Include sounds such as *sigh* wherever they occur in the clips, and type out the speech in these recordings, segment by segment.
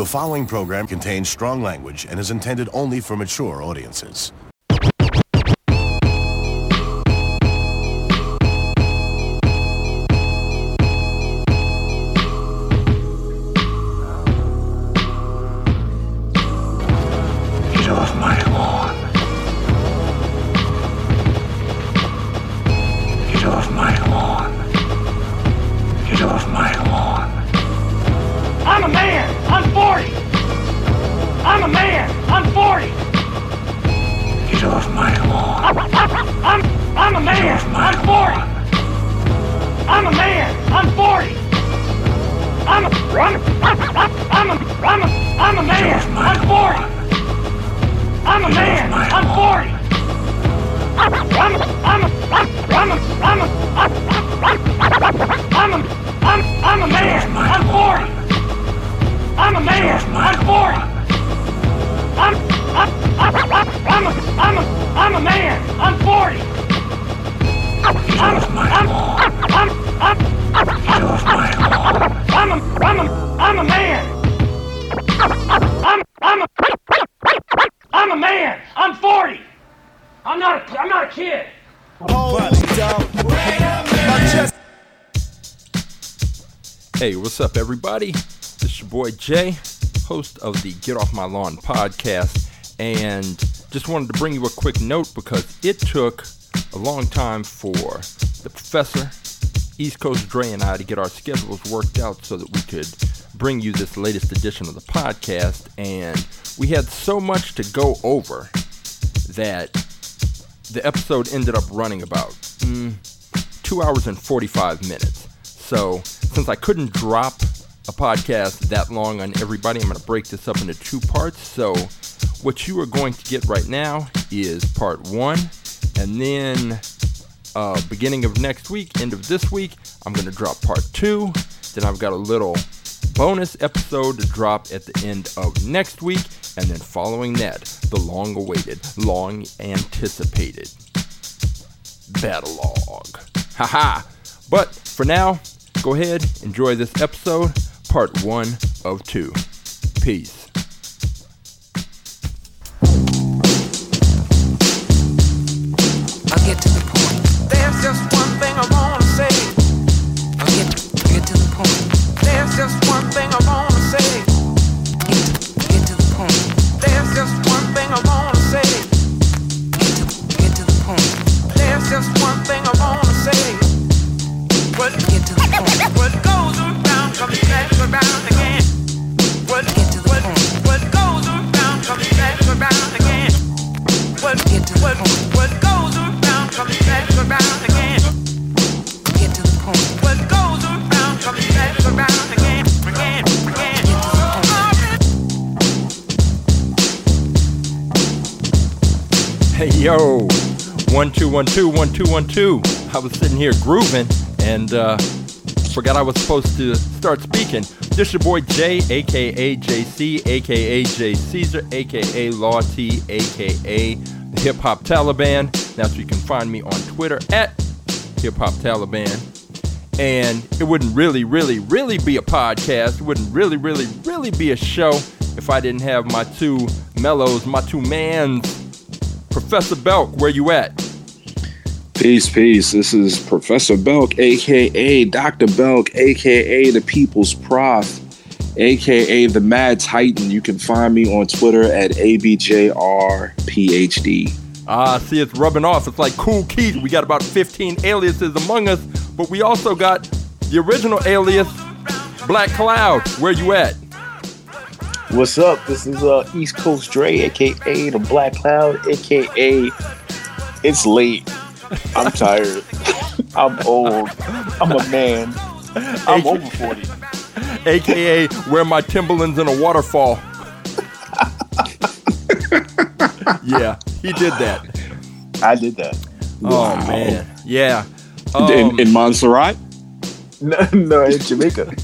The following program contains strong language and is intended only for mature audiences. Everybody? This is your boy Jay, host of the Get Off My Lawn podcast, and just wanted to bring you a quick note because it took a long time for the professor, East Coast Dre, and I to get our schedules worked out so that we could bring you this latest edition of the podcast. And we had so much to go over that the episode ended up running about mm, two hours and 45 minutes. So, since I couldn't drop podcast that long on everybody, I'm going to break this up into two parts. So, what you are going to get right now is part one, and then uh, beginning of next week, end of this week, I'm going to drop part two. Then I've got a little bonus episode to drop at the end of next week, and then following that, the long awaited, long anticipated battle log. Haha. But for now, go ahead, enjoy this episode, part one of two. Peace. One two one two one two. I was sitting here grooving and uh, forgot I was supposed to start speaking. This your boy Jay, aka JC, aka J Caesar, aka Law T, aka the Hip Hop Taliban. That's where you can find me on Twitter at Hip Hop Taliban. And it wouldn't really, really, really be a podcast. It wouldn't really, really, really be a show if I didn't have my two mellows, my two mans. Professor Belk, where you at? Peace, peace. This is Professor Belk, aka Dr. Belk, aka the People's Prof, aka the Mad Titan. You can find me on Twitter at ABJRPHD. Ah, see, it's rubbing off. It's like Kool Keith. We got about 15 aliases among us, but we also got the original alias, Black Cloud. Where you at? What's up? This is uh, East Coast Dre, aka the Black Cloud, aka it's late. I'm tired. I'm old. I'm a man. I'm over 40. AKA, wear my Timberlands in a waterfall. yeah, he did that. I did that. Oh, man. Yeah. Um, in, in Montserrat? No, *laughs* no in Jamaica. *laughs*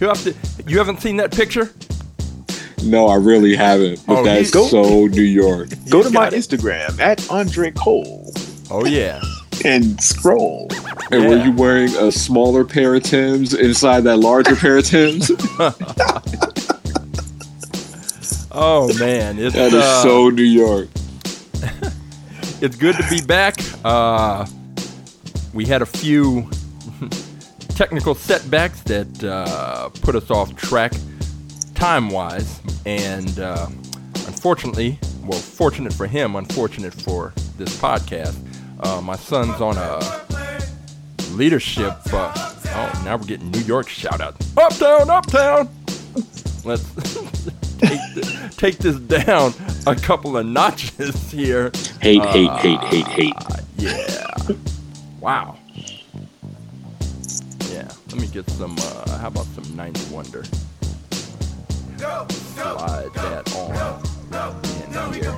you, have to, you haven't seen that picture? No, I really haven't. But Oh, that's he's- so New York. *laughs* Go to my it. Instagram at Andre Cole Oh, yeah. and scroll. And were you wearing a smaller pair of Tims inside that larger pair of Tims? *laughs* *laughs* Oh man, it's That is uh, so New York. it's good to be back. Uh, we had a few technical setbacks that uh, put us off track time wise, and uh, unfortunately, well, fortunate for him, unfortunate for this podcast, uh, my son's on a leadership. Uh, oh, now we're getting New York shout out. Uptown, uptown! Let's *laughs* take, th- take this down a couple of notches here. Hate, hate, hate, hate, hate. Yeah. Wow. Yeah. Let me get some. Uh, how about some 9th Wonder? Slide that on in here.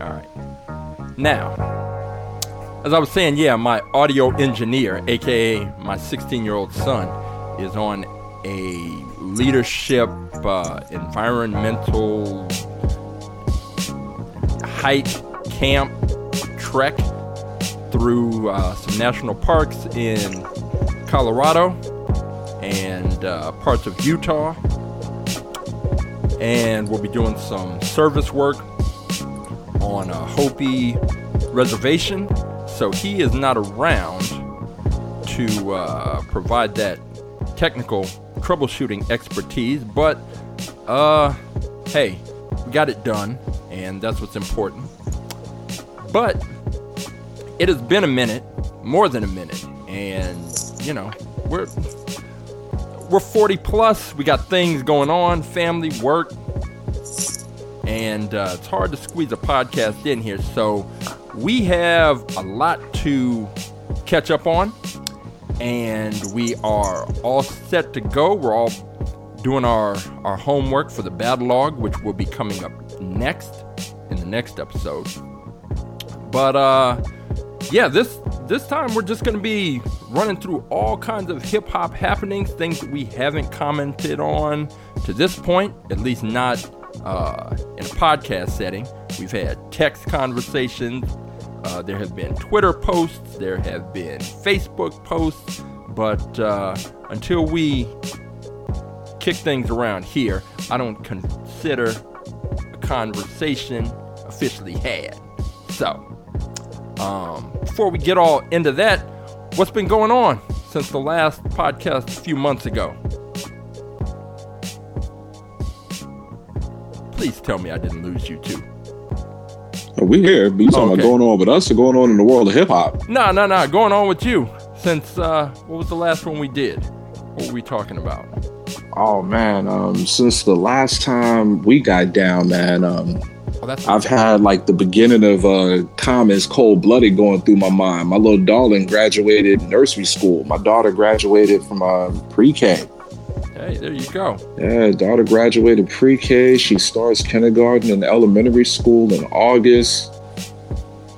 All right. Now, as I was saying, yeah, my audio engineer, aka my 16-year-old son, is on a leadership, uh, environmental hike, camp, trek through uh, some national parks in Colorado and uh, parts of Utah. And we'll be doing some service work on a Hopi reservation. So he is not around to uh, provide that technical troubleshooting expertise. But, uh, hey, we got it done, and that's what's important. But it has been a minute, more than a minute, and you know, we're we're 40 plus. We got things going on, family, work, and uh, it's hard to squeeze a podcast in here. So we have a lot to catch up on, and we are all set to go. We're all doing our our homework for the battle log, which will be coming up next in the next episode. But uh, yeah, this this time we're just gonna be running through all kinds of hip hop happenings, things that we haven't commented on to this point, at least not uh, in a podcast setting. We've had text conversations. Uh, there have been Twitter posts. There have been Facebook posts. But uh, until we kick things around here, I don't consider a conversation officially had. So, um, before we get all into that, what's been going on since the last podcast a few months ago? Please tell me I didn't lose you too. Are We here. But you talking Okay. about going on with us or going on in the world of hip hop? No, no, no. Going on with you since uh, what was the last one we did? What were we talking about? Oh man, um, since the last time we got down, man, um, I've had like the beginning of uh, comments cold blooded going through my mind. My little darling graduated nursery school. My daughter graduated from uh, pre-K. hey, there you go. Yeah, daughter graduated pre-K. She starts kindergarten and elementary school in August.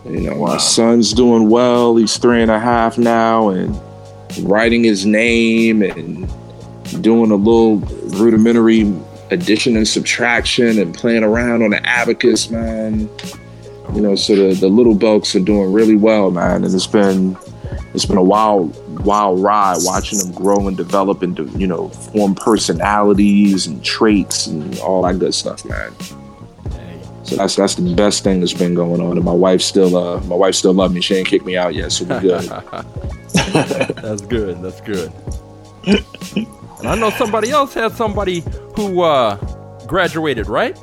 You know, my son's doing well. He's three and a half now, and writing his name and doing a little rudimentary addition and subtraction and playing around on the abacus, man. You know, so the, the little Belks are doing really well, man. And it's been it's been a wild, wild ride watching them grow and develop and you know form personalities and traits and all that good stuff, man. So that's that's the best thing that's been going on. And my wife still uh my wife still love me. She ain't kicked me out yet, so we good. *laughs* that's good. That's good. *laughs* and I know somebody else had somebody who uh, graduated, right?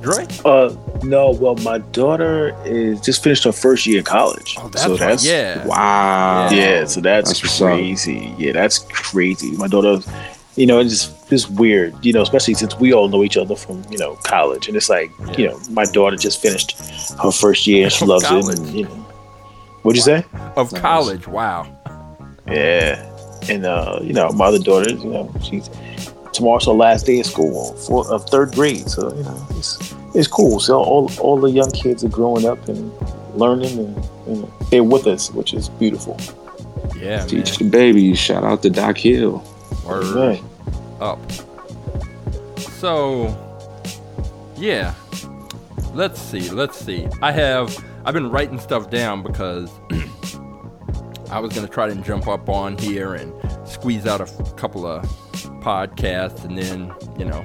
Dre? Uh, no. Well, my daughter is just finished her first year of college. Oh, that's so right. Yeah. wow. yeah. So that's, That's what's up. crazy. Yeah, that's crazy. My daughter, you know, it's just it's weird. You know, especially since we all know each other from you know college, and it's like you know, my daughter just finished her first year and she From loves it. And, you know, what'd you say? Of college. Wow. Yeah, and uh, you know, my other daughter, you know, she's tomorrow's her last day of school, for of third grade. So you know, it's it's cool. So all all the young kids are growing up and learning, and you know, they're with us, which is beautiful. Yeah, man. Teach the babies. Shout out to Doc Hill. Word Right. up. So, yeah. Let's see. Let's see. I have. I've been writing stuff down because *clears throat* I was gonna try to jump up on here and squeeze out a f- couple of podcasts, and then you know,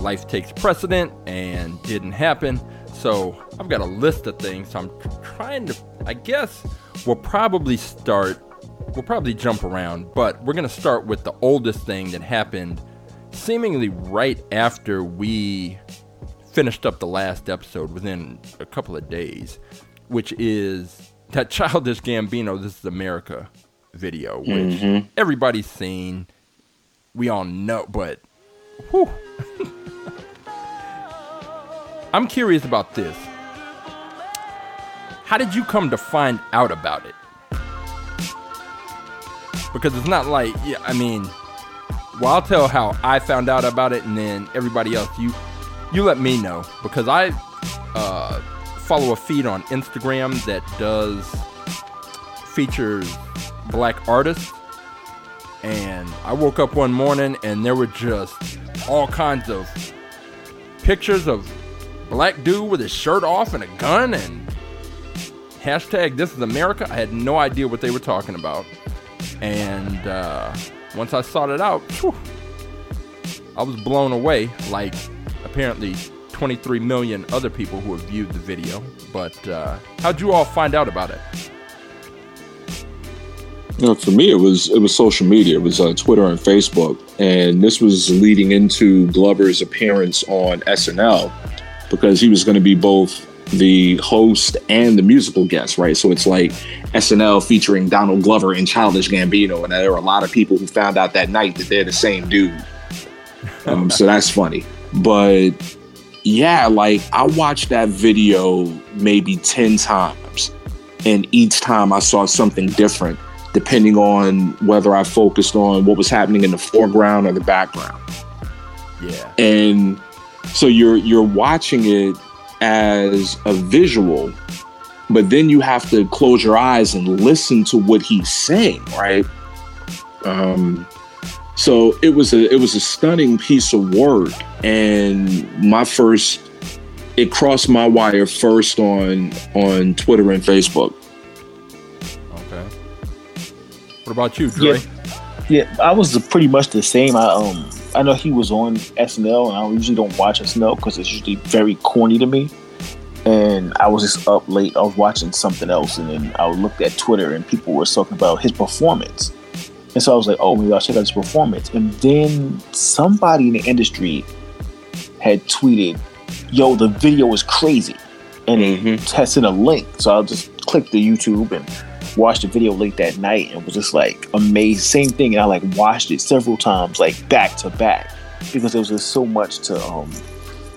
life takes precedent and didn't happen. So I've got a list of things. So I'm trying to. I guess we'll probably start. We'll probably jump around, but we're gonna start with the oldest thing that happened, seemingly right after we finished up the last episode within a couple of days, which is that Childish Gambino, This is America video, which everybody's seen. We all know, but whew. *laughs* I'm curious about this. How did you come to find out about it? Because it's not like, yeah, I mean, well, I'll tell how I found out about it, and then everybody else, you, you let me know because I uh, follow a feed on Instagram that does features black artists, and I woke up one morning and there were just all kinds of pictures of black dude with his shirt off and a gun and hashtag this is America. I had no idea what they were talking about. And uh, once I sorted it out, whew, I was blown away. Like apparently 23 million other people who have viewed the video. But uh, how'd you all find out about it? You know, for me, it was it was social media. It was uh, Twitter and Facebook, and this was leading into Glover's appearance on SNL because he was going to be both the host and the musical guest, right? So it's like SNL featuring Donald Glover and Childish Gambino, and there were a lot of people who found out that night that they're the same dude. *laughs* Um, so that's funny, but yeah, like I watched that video maybe ten times, and each time I saw something different depending on whether I focused on what was happening in the foreground or the background. Yeah. And so you're you're watching it as a visual, but then you have to close your eyes and listen to what he's saying, right? Um so it was a it was a stunning piece of work and my first it crossed my wire first on on Twitter and Facebook. Okay. What about you, Dre? Yeah. Yeah, I was pretty much the same. I um I know he was on SNL, and I usually don't watch SNL because it's usually very corny to me. And I was just up late. I was watching something else, and then I looked at Twitter, and people were talking about his performance. And so I was like, "Oh, maybe I'll check out this performance." And then somebody in the industry had tweeted, "Yo, the video is crazy," and they had sent a link. So I just clicked the YouTube and watched the video late that night and was just like amazed. Same thing, and I like watched it several times, like back to back, because there was just so much to um,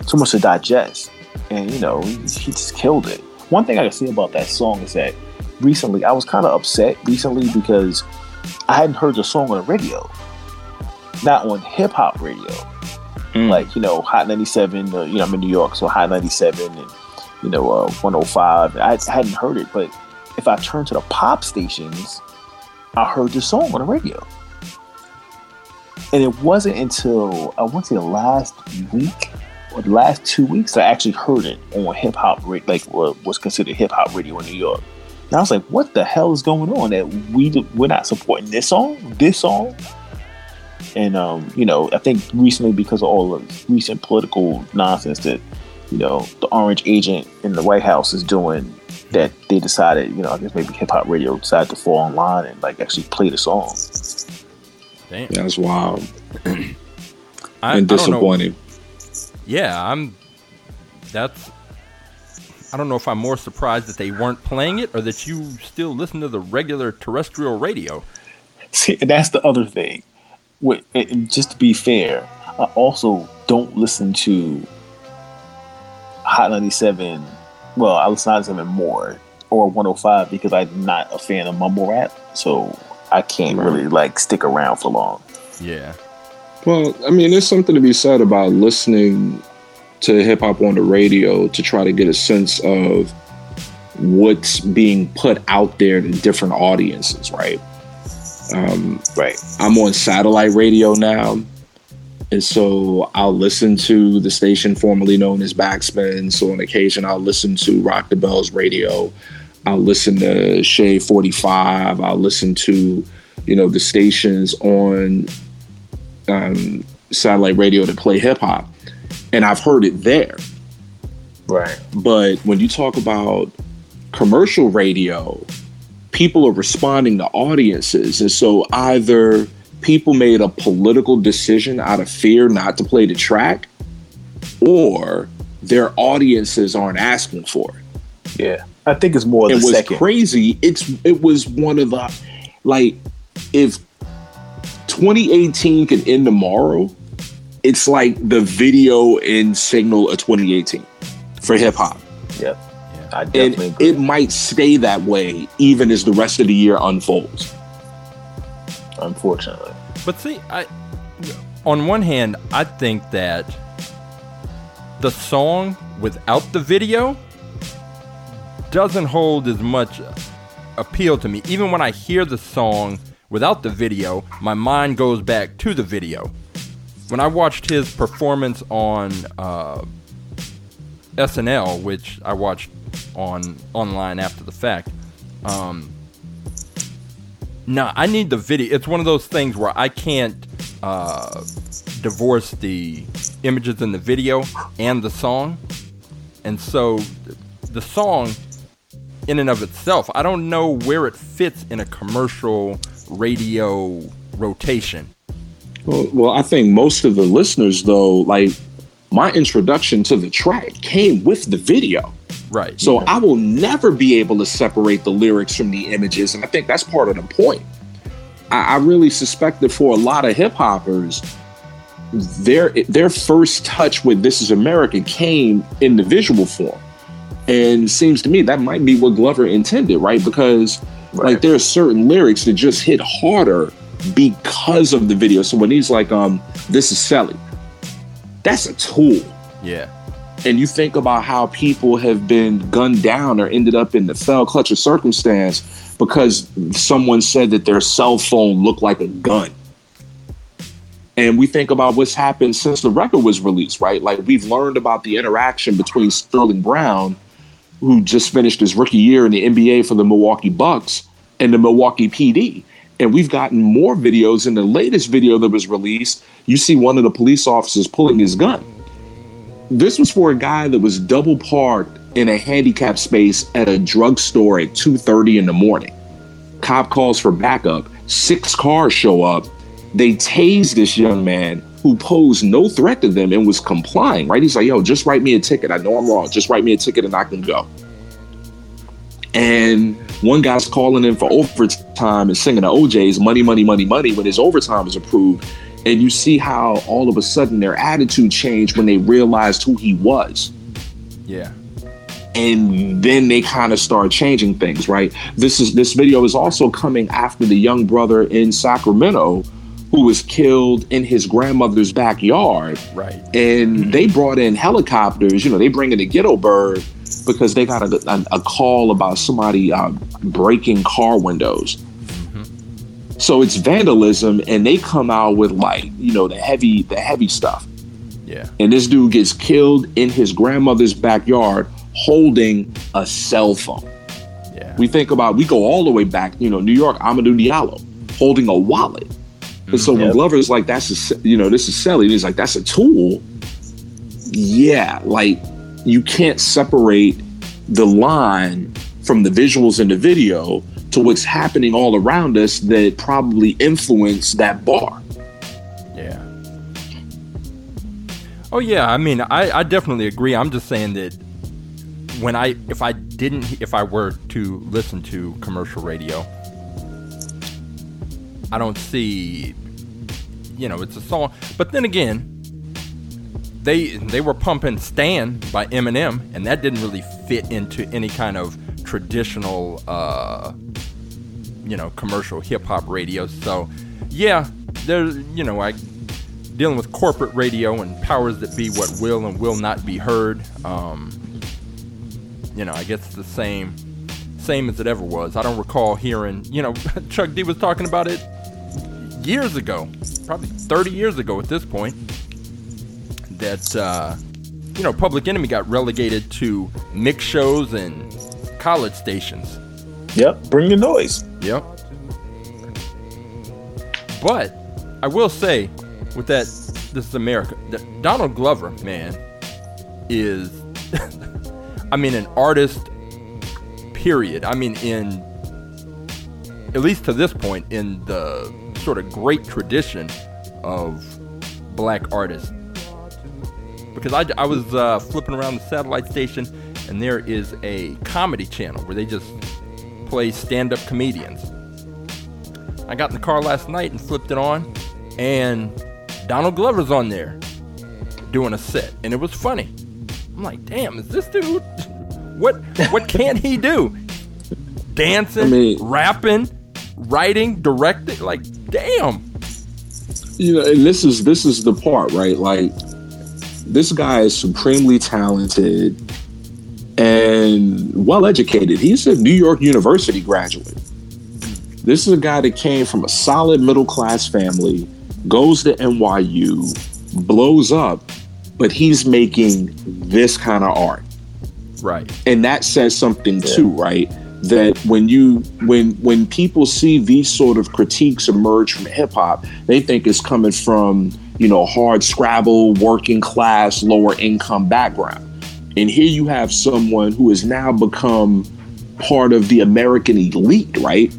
so much to digest. And you know, he, he just killed it. One thing I can say about that song is that recently I was kind of upset recently because I hadn't heard the song on the radio, not on hip hop radio. Like you know, Hot 97. Uh, you know, I'm in New York, so Hot 97 and you know, uh, 105. I, I hadn't heard it, but if I turned to the pop stations, I heard the song on the radio. And it wasn't until I went to the last week or the last two weeks I actually heard it on hip hop, like what was considered hip hop radio in New York. And I was like, "What the hell is going on? That we we're not supporting this song, this song." And um, you know, I think recently because of all the recent political nonsense that you know the orange agent in the White House is doing, that they decided, you know, I guess maybe hip hop radio decided to fall online and like actually play the song. Damn. That's wild *clears throat* I, and I don't know. disappointing. Yeah, I'm. That's. I don't know if I'm more surprised that they weren't playing it or that you still listen to the regular terrestrial radio. See, and that's the other thing. With, and- and just to be fair, I also don't listen to Hot 97. Well, I listen to 97 more or 105 because I'm not a fan of mumble rap. So I can't really like stick around for long. Yeah. Well, I mean, there's something to be said about listening to hip hop on the radio to try to get a sense of what's being put out there to different audiences, right? Um, Right. I'm on satellite radio now. And so I'll listen to the station formerly known as Backspin. So on occasion, I'll listen to Rock the Bells radio. I'll listen to Shade 45. I'll listen to, you know, the stations on um, satellite radio to play hip hop, and I've heard it there. Right. But when you talk about commercial radio, people are responding to audiences. And so either people made a political decision out of fear not to play the track, or their audiences aren't asking for it. Yeah. I think it's more It was second. crazy. It's it was one of the like if 2018 could end tomorrow, it's like the video in signal of 2018 for hip hop. Yep. I And agree. it might stay that way even as the rest of the year unfolds. unfortunately. But see, I on one hand, I think that the song without the video doesn't hold as much appeal to me. Even when I hear the song without the video, my mind goes back to the video. When I watched his performance on uh, SNL, which I watched on online after the fact, um, I need the video. It's one of those things where I can't uh, divorce the images in the video and the song. And so the song, in and of itself, I don't know where it fits in a commercial radio rotation. Well, well, I think most of the listeners though, like my introduction to the track came with the video. Right. So I will never be able to separate the lyrics from the images, and I think that's part of the point. I, I really suspect that for a lot of hip hoppers, their their first touch with "This Is America" came in the visual form, and it seems to me that might be what Glover intended, right? Because like there are certain lyrics that just hit harder because of the video. So when he's like, um, "This is Sally," that's a tool yeah. and you think about how people have been gunned down or ended up in the fell clutch of circumstance because someone said that their cell phone looked like a gun. And we think about what's happened since the record was released, right? Like we've learned about the interaction between Sterling Brown, who just finished his rookie year in the NBA for the Milwaukee Bucks, and the Milwaukee PD. And we've gotten more videos. In the latest video that was released, you see one of the police officers pulling his gun. This was for a guy that was double parked in a handicap space at a drugstore at 2.30 in the morning. Cop calls for backup. Six cars show up. They tase this young man who posed no threat to them and was complying right? He's like yo just write me a ticket. I know i'm wrong. Just write me a ticket and i can go and one guy's calling in for overtime and singing the O'Jays money money money money when his overtime is approved and you see how all of a sudden their attitude changed when they realized who he was Yeah. and then they kind of start changing things right this is this video is also coming after the young brother in sacramento who was killed in his grandmother's backyard Right. and they brought in helicopters you know they bring in the ghetto bird because they got a, a, a call about somebody uh, breaking car windows. So it's vandalism and they come out with like you know the heavy the heavy stuff. Yeah. and this dude gets killed in his grandmother's backyard holding a cell phone. Yeah. we think about we go all the way back you know new york amadou diallo holding a wallet. And so when Yep. glover's like that's a you know this is selling he's like that's a tool? Yeah like you can't separate the line from the visuals in the video to what's happening all around us that probably influence that bar Yeah. Oh yeah, I mean, I, I definitely agree. I'm just saying that when I if I didn't if I were to listen to commercial radio, I don't see you know, it's a song. But then again, they they were pumping Stan by Eminem and that didn't really fit into any kind of traditional uh you know, commercial hip hop radio. So, yeah, there's, you know, I dealing with corporate radio and powers that be what will and will not be heard. Um, you know, I guess it's the same, same as it ever was. I don't recall hearing, you know, *laughs* Chuck D was talking about it years ago, probably 30 years ago at this point, that, uh, you know, Public Enemy got relegated to mix shows and college stations. Yep. Bring the noise. Yep. But I will say, with that. This is America. D- Donald Glover, man, is. *laughs* I mean, an artist. Period. I mean, in at least to this point, in the sort of great tradition of black artists. Because I, I was uh, flipping around the satellite station, and there is a comedy channel where they just play stand-up comedians. I got in the car last night and flipped it on, and Donald Glover's on there doing a set, and it was funny. I'm like, damn, is this dude? What what can't he do? Dancing, I mean- rapping, writing, directing. Like, damn. you know, and this is this is the part, right? Like, this guy is supremely talented and well educated. He's a New York University graduate. This is a guy that came from a solid middle class family, goes to NYU, blows up, but he's making this kind of art Right. and that says something too right that when you when when people see these sort of critiques emerge from hip hop they think it's coming from you know hard scrabble working class lower income background. And here you have someone who has now become part of the american elite right?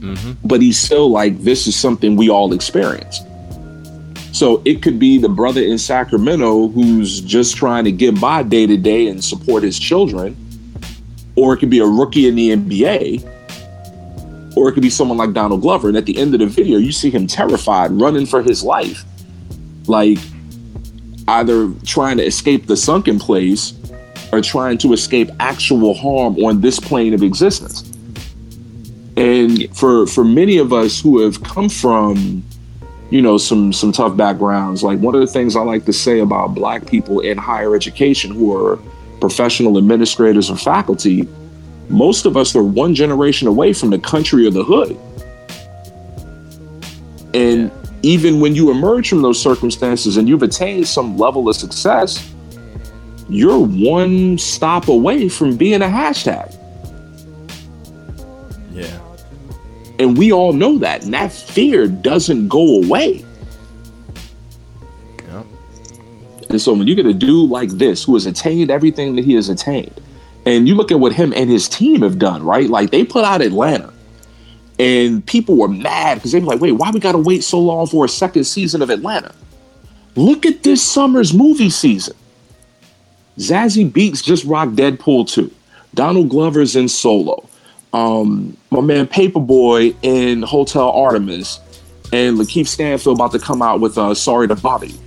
Mm-hmm. But he's still like this is something we all experience. So it could be the brother in Sacramento who's just trying to get by day to day and support his children, or it could be a rookie in the NBA, or it could be someone like Donald Glover. And at the end of the video, you see him terrified, running for his life, like either trying to escape the sunken place or trying to escape actual harm on this plane of existence. And for for many of us who have come from you know some some tough backgrounds like one of the things i like to say about black people in higher education who are professional administrators or faculty most of us are one generation away from the country or the hood and even when you emerge from those circumstances and you've attained some level of success you're one stop away from being a hashtag Yeah. and we all know that and that fear doesn't go away Yeah. And so when you get a dude like this who has attained everything that he has attained, and you look at what him and his team have done, right? Like they put out Atlanta, and people were mad because they were like, "Wait, why we got to wait so long for a second season of Atlanta?" Look at this summer's movie season. Zazie Beetz just rocked Deadpool 2. Donald Glover's in Solo. Um, my man Paper Boi in Hotel Artemis, and Lakeith Stanfield about to come out with uh, Sorry to Bother You.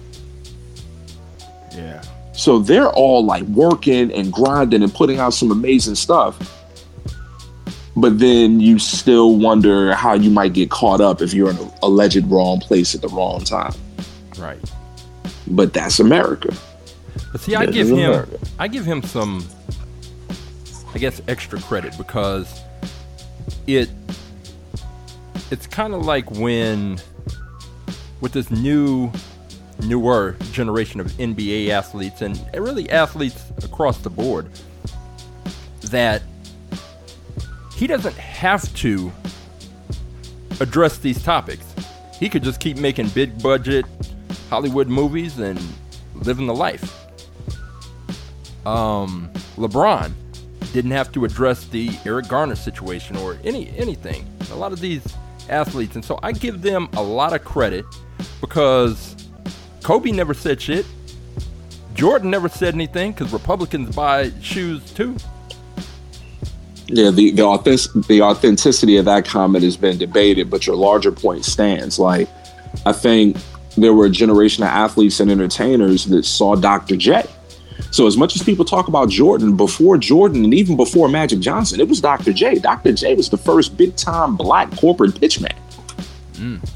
Yeah. So they're all like working and grinding and putting out some amazing stuff. But then you still wonder how you might get caught up if you're in an alleged wrong place at the wrong time. Right. But that's America. But see, I This give him, America. I give him some, I guess, extra credit because it, it's kind of like when, with this new, newer generation of NBA athletes and really athletes across the board, that he doesn't have to address these topics. He could just keep making big budget Hollywood movies and living the life um, LeBron didn't have to address the Eric Garner situation or any anything. A lot of these athletes, and so I give them a lot of credit because Kobe never said shit. Jordan never said anything because Republicans buy shoes too. Yeah, the the, authentic, the authenticity of that comment has been debated, but your larger point stands. Like, I think there were a generation of athletes and entertainers that saw Dr. J. So, as much as people talk about Jordan, before Jordan and even before Magic Johnson, it was Dr. J. Dr. J was the first big time black corporate pitchman. Mm.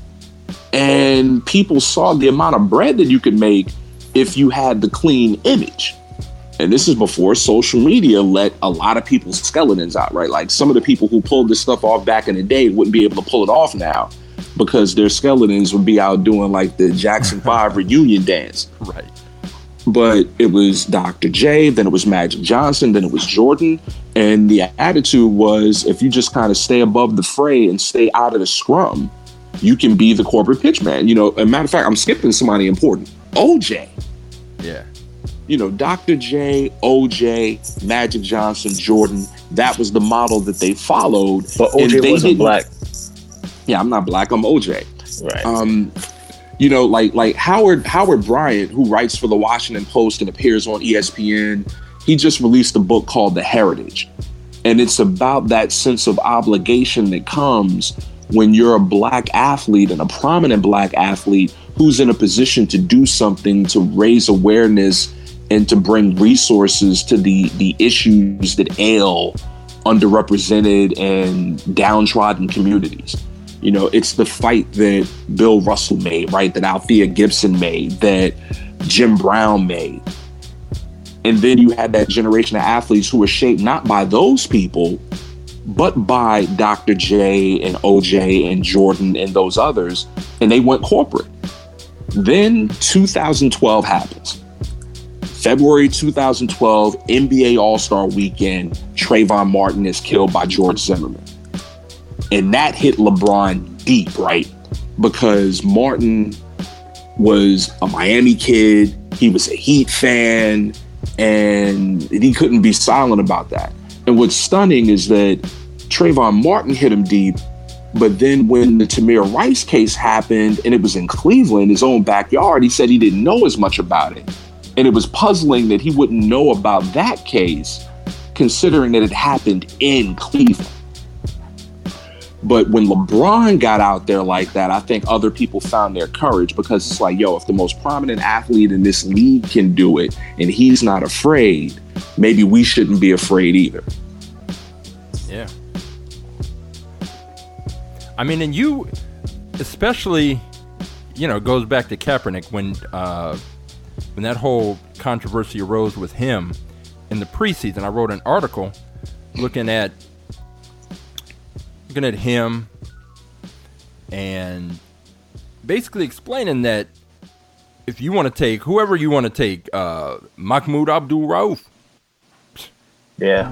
And people saw the amount of bread that you could make if you had the clean image. And this is before social media let a lot of people's skeletons out, right? Like some of the people who pulled this stuff off back in the day wouldn't be able to pull it off now because their skeletons would be out doing like the Jackson *laughs* 5 reunion dance. Right. But it was Dr. J, then it was Magic Johnson, then it was Jordan. And the attitude was if you just kind of stay above the fray and stay out of the scrum, you can be the corporate pitch man. You know, a matter of fact, I'm skipping somebody important. OJ. Yeah. You know, Dr. J, OJ, Magic Johnson, Jordan. That was the model that they followed. But OJ they wasn't black. Yeah, I'm not black. I'm OJ. Right. Um, you know, like like Howard Howard Bryant, who writes for the Washington Post and appears on ESPN, he just released a book called The Heritage, and it's about that sense of obligation that comes when you're a black athlete and a prominent black athlete who's in a position to do something to raise awareness and to bring resources to the the issues that ail underrepresented and downtrodden communities. You know, it's the fight that Bill Russell made, right? That Althea Gibson made, that Jim Brown made. And then you had that generation of athletes who were shaped not by those people, but by Dr. J and OJ and Jordan and those others. And they went corporate. Then 2012 happens. February 2012, NBA All Star weekend, Trayvon Martin is killed by George Zimmerman. And that hit LeBron deep, right? Because Martin was a Miami kid, he was a Heat fan, and he couldn't be silent about that. And what's stunning is that Trayvon Martin hit him deep, but then when the Tamir Rice case happened and it was in Cleveland, his own backyard, he said he didn't know as much about it. And it was puzzling that he wouldn't know about that case, considering that it happened in Cleveland. But when LeBron got out there like that, I think other people found their courage because it's like, yo, if the most prominent athlete in this league can do it and he's not afraid, maybe we shouldn't be afraid either. Yeah. I mean, and you, especially, you know, goes back to Kaepernick when uh, when that whole controversy arose with him in the preseason. I wrote an article looking at looking at him and basically explaining that if you want to take whoever you want to take, uh, Mahmoud Abdul Rauf, yeah.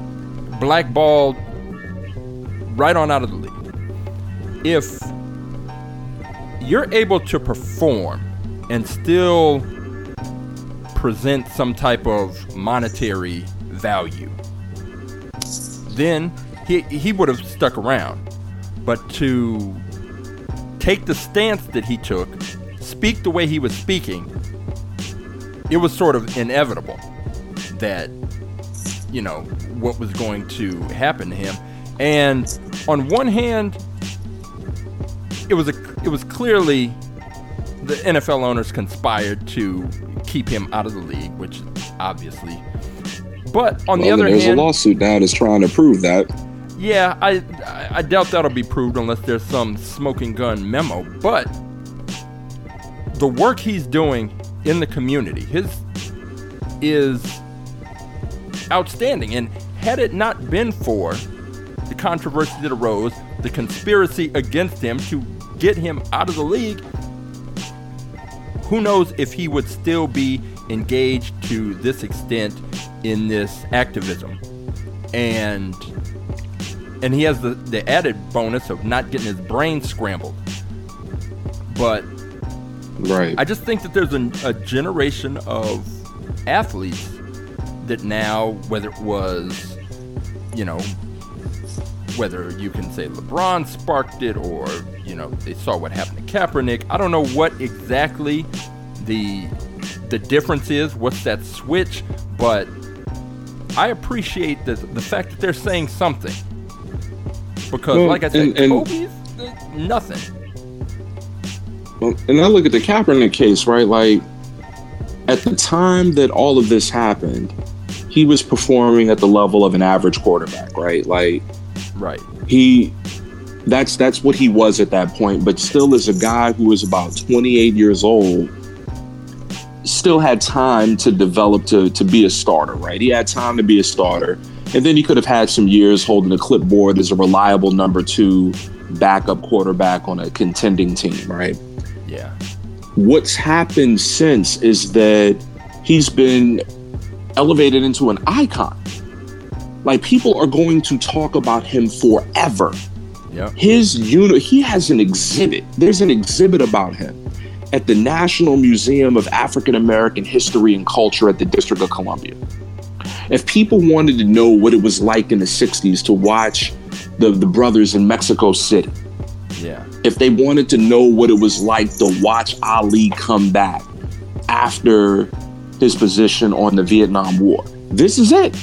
blackballed right on out of the league. If you're able to perform and still present some type of monetary value, then he, he would have stuck around. But to take the stance that he took, speak the way he was speaking, it was sort of inevitable that you know what was going to happen to him and on one hand it was a it was clearly the NFL owners conspired to keep him out of the league which obviously but on the other there's hand there's a lawsuit now that's trying to prove that. yeah, I, I I doubt that'll be proved unless there's some smoking gun memo. But the work he's doing in the community, his is outstanding. And had it not been for the controversy that arose, the conspiracy against him to get him out of the league, who knows if he would still be engaged to this extent in this activism. And and he has the, the added bonus of not getting his brain scrambled. But Right. I just think that there's a, a generation of athletes that now, whether it was, you know, whether you can say LeBron sparked it or, you know, they saw what happened to Kaepernick. I don't know what exactly the the difference is, what's that switch, but I appreciate the, the fact that they're saying something. Because, Well, like I said, and- and- Kobe's uh, nothing. Well, and I look at the Kaepernick case, right? Like, at the time that all of this happened, he was performing at the level of an average quarterback, right? Like, Right. he that's that's what he was at that point but still as a guy who was about 28 years old still had time to develop to to be a starter right he had time to be a starter and then he could have had some years holding a clipboard as a reliable number two backup quarterback on a contending team right Yeah. what's happened since is that he's been elevated into an icon. Like people are going to talk about him forever. Yeah. His unit, he has an exhibit. There's an exhibit about him at the National Museum of African American History and Culture at the District of Columbia. If people wanted to know what it was like in the 60s to watch the, the brothers in Mexico City, Yeah. if they wanted to know what it was like to watch Ali come back after his position on the Vietnam War, this is it.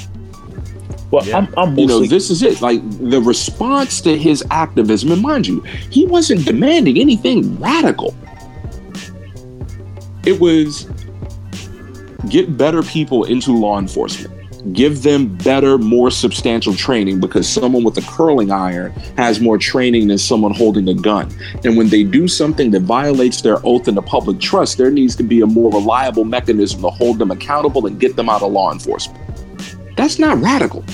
Well, Yeah. I'm, I'm You know, this is it. Like the response to his activism, and mind you, he wasn't demanding anything radical. It was get better people into law enforcement, give them better, more substantial training because someone with a curling iron has more training than someone holding a gun. And when they do something that violates their oath and the public trust, there needs to be a more reliable mechanism to hold them accountable and get them out of law enforcement. That's not radical.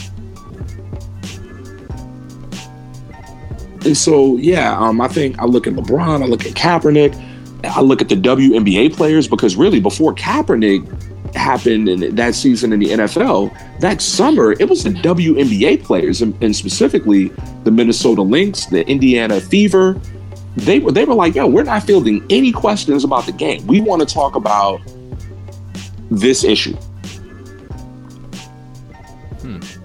And so, yeah, um, I think I look at LeBron, I look at Kaepernick, I look at the WNBA players because really before Kaepernick happened in that season in the NFL, that summer it was the WNBA players and, and specifically the Minnesota Lynx, the Indiana Fever. They were they were like, yo, we're not fielding any questions about the game. We want to talk about this issue.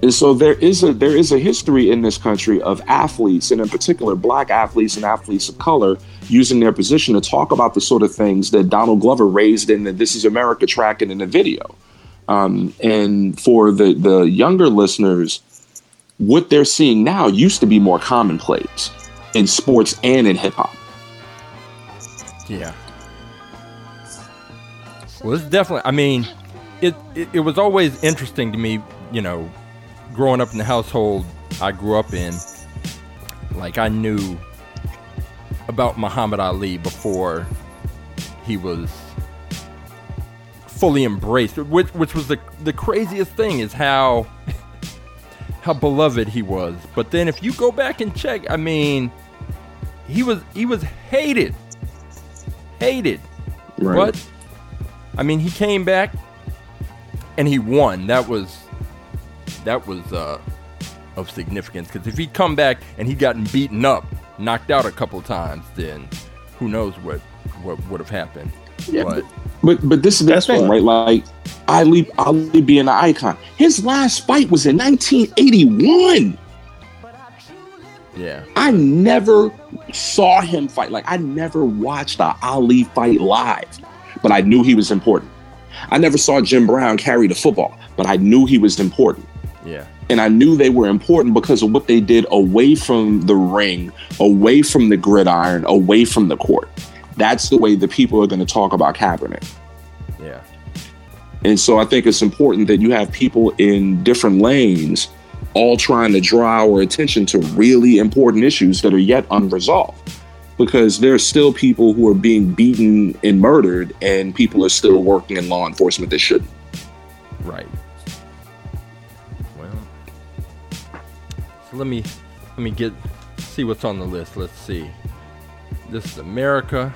And so there is a there is a history in this country of athletes, and in particular black athletes and athletes of color, using their position to talk about the sort of things that Donald Glover raised in the This Is America track and in the video. Um, and for the the younger listeners, what they're seeing now used to be more commonplace in sports and in hip hop. Yeah. Well, it's definitely. I mean, it, it it was always interesting to me. You know, growing up in the household I grew up in, like I knew about Muhammad Ali before he was fully embraced. Which which was the the craziest thing is how how beloved he was. But then if you go back and check, I mean, he was he was hated hated. Right. But I mean, he came back and he won. That was that was uh, of significance because if he'd come back and he'd gotten beaten up, knocked out a couple times, then who knows what what would have happened. Yeah, but But but this is the That's thing, why- right? Like Ali Ali being an icon. His last fight was in 1981. yeah, I never saw him fight. Like I never watched a Ali fight live, but I knew he was important. I never saw Jim Brown carry the football, but I knew he was important. Yeah, And I knew they were important because of what they did away from the ring, away from the gridiron, away from the court. That's the way the people are going to talk about Kaepernick. yeah, And so I think it's important that you have people in different lanes all trying to draw our attention to really important issues that are yet unresolved. Because there are still people who are being beaten and murdered, and people are still working in law enforcement that shouldn't. right. So let me let me get see what's on the list. Let's see. This is America,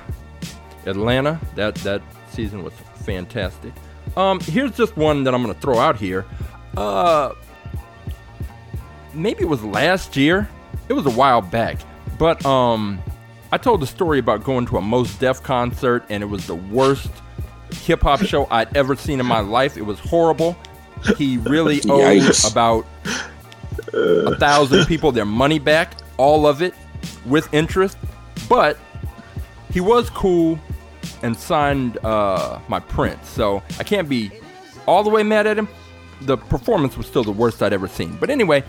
Atlanta. That that season was fantastic. Um, here's just one that I'm gonna throw out here. Uh, maybe it was last year. It was a while back, but um, I told the story about going to a Mos Def concert, and it was the worst hip hop show I'd ever seen in my life. It was horrible. He really *laughs* owed Yikes. about a thousand people their money back, all of it, with interest. But he was cool and signed uh, my print, so I can't be all the way mad at him. The performance was still the worst I'd ever seen. But anyway,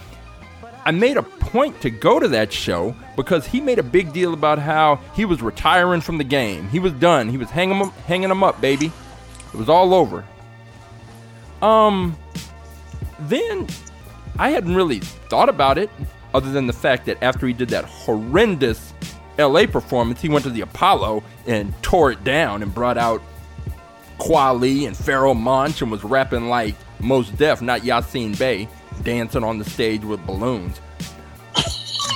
I made a point to go to that show because he made a big deal about how he was retiring from the game. He was done. He was hanging them, hanging them up, baby. It was all over. Um, then I hadn't really thought about it, other than the fact that after he did that horrendous LA performance, he went to the Apollo and tore it down and brought out Kweli and Pharoahe Monch and was rapping like Mos Def, not Yasiin Bey, dancing on the stage with balloons.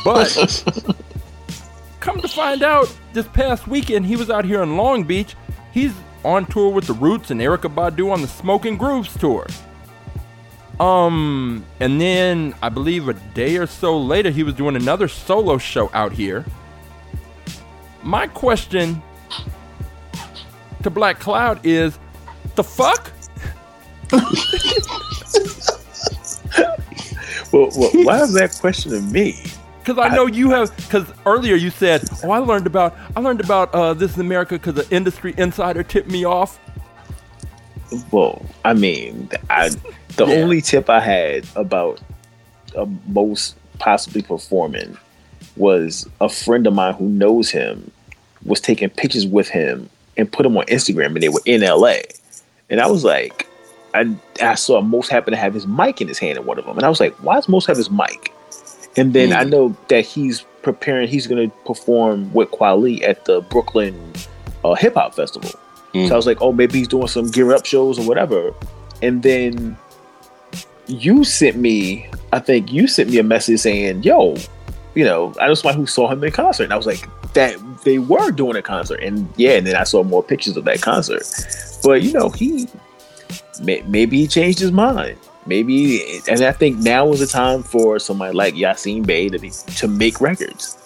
But *laughs* come to find out, this past weekend he was out here in Long Beach. He's on tour with the Roots and Erykah Badu on the Smoking Grooves tour. Um, and then I believe a day or so later, he was doing another solo show out here. My question to Black Cloud is, the fuck? *laughs* Well, well, why is that question to me? Because I know you have. Because earlier you said, "Oh, I learned about I learned about uh, this in America because the industry insider tipped me off." Well, I mean, I the Yeah. only tip I had about uh, Mos possibly performing was a friend of mine who knows him was taking pictures with him and put them on Instagram, and they were in LA. And I was like, I, I saw Mos happen to have his mic in his hand in one of them, and I was like, why does Mos have his mic? And then I know that he's preparing, he's going to perform with Kweli at the Brooklyn uh, Hip Hop Festival. So I was like, oh, maybe he's doing some gear up shows or whatever. And then you sent me, I think you sent me a message saying, yo, you know, I know somebody who saw him in concert. And I was like, that they were doing a concert. And yeah, and then I saw more pictures of that concert. But, you know, he may, maybe he changed his mind. Maybe, and I think now is the time for somebody like Yasiin Bey to, be, to make records.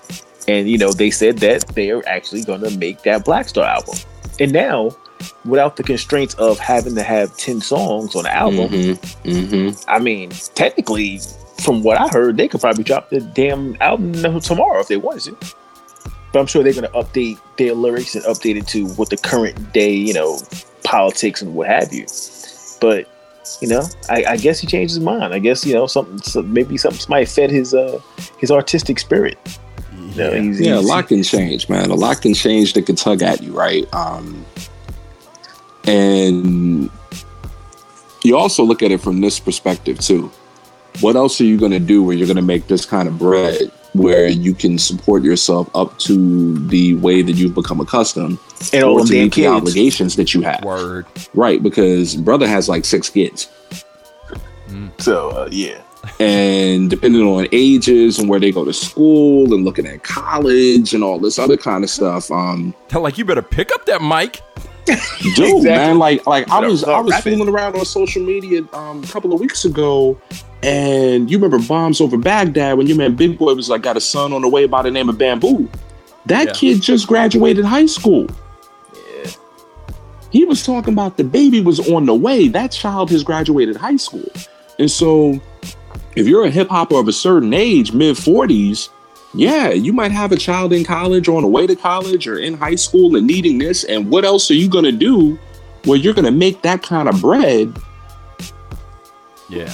And, you know, they said that they're actually going to make that Black Star album. And now, without the constraints of having to have 10 songs on the album, Mm-hmm. I mean, technically, from what I heard, they could probably drop the damn album tomorrow if they wanted to. But I'm sure they're going to update their lyrics and update it to what the current day, you know, politics and what have you. But you know, I, I guess he changed his mind. I guess you know something, some, maybe something might fed his uh his artistic spirit. You know, he's, Yeah, a lot can change, man. A lot can change that can tug at you, right? Um, and you also look at it from this perspective too. What else are you going to do where you're going to make this kind of bread where you can support yourself up to the way that you've become accustomed and all or to meet the kids. obligations that you have? Word. Right, because brother has like six kids. So uh, yeah, and depending on ages and where they go to school and looking at college and all this other kind of stuff um Tell like you better pick up that mic. dude *laughs* Exactly. man like like i was i was fooling around on social media um a couple of weeks ago and you remember bombs over baghdad when your man Big Boi was like got a son on the way by the name of bamboo that Yeah. kid just graduated high school yeah. he was talking about the baby was on the way. That child has graduated high school. And so if you're a hip hopper of a certain age, mid 40s, yeah, you might have a child in college or on the way to college or in high school and needing this. And what else are you going to do where you're going to make that kind of bread? Yeah.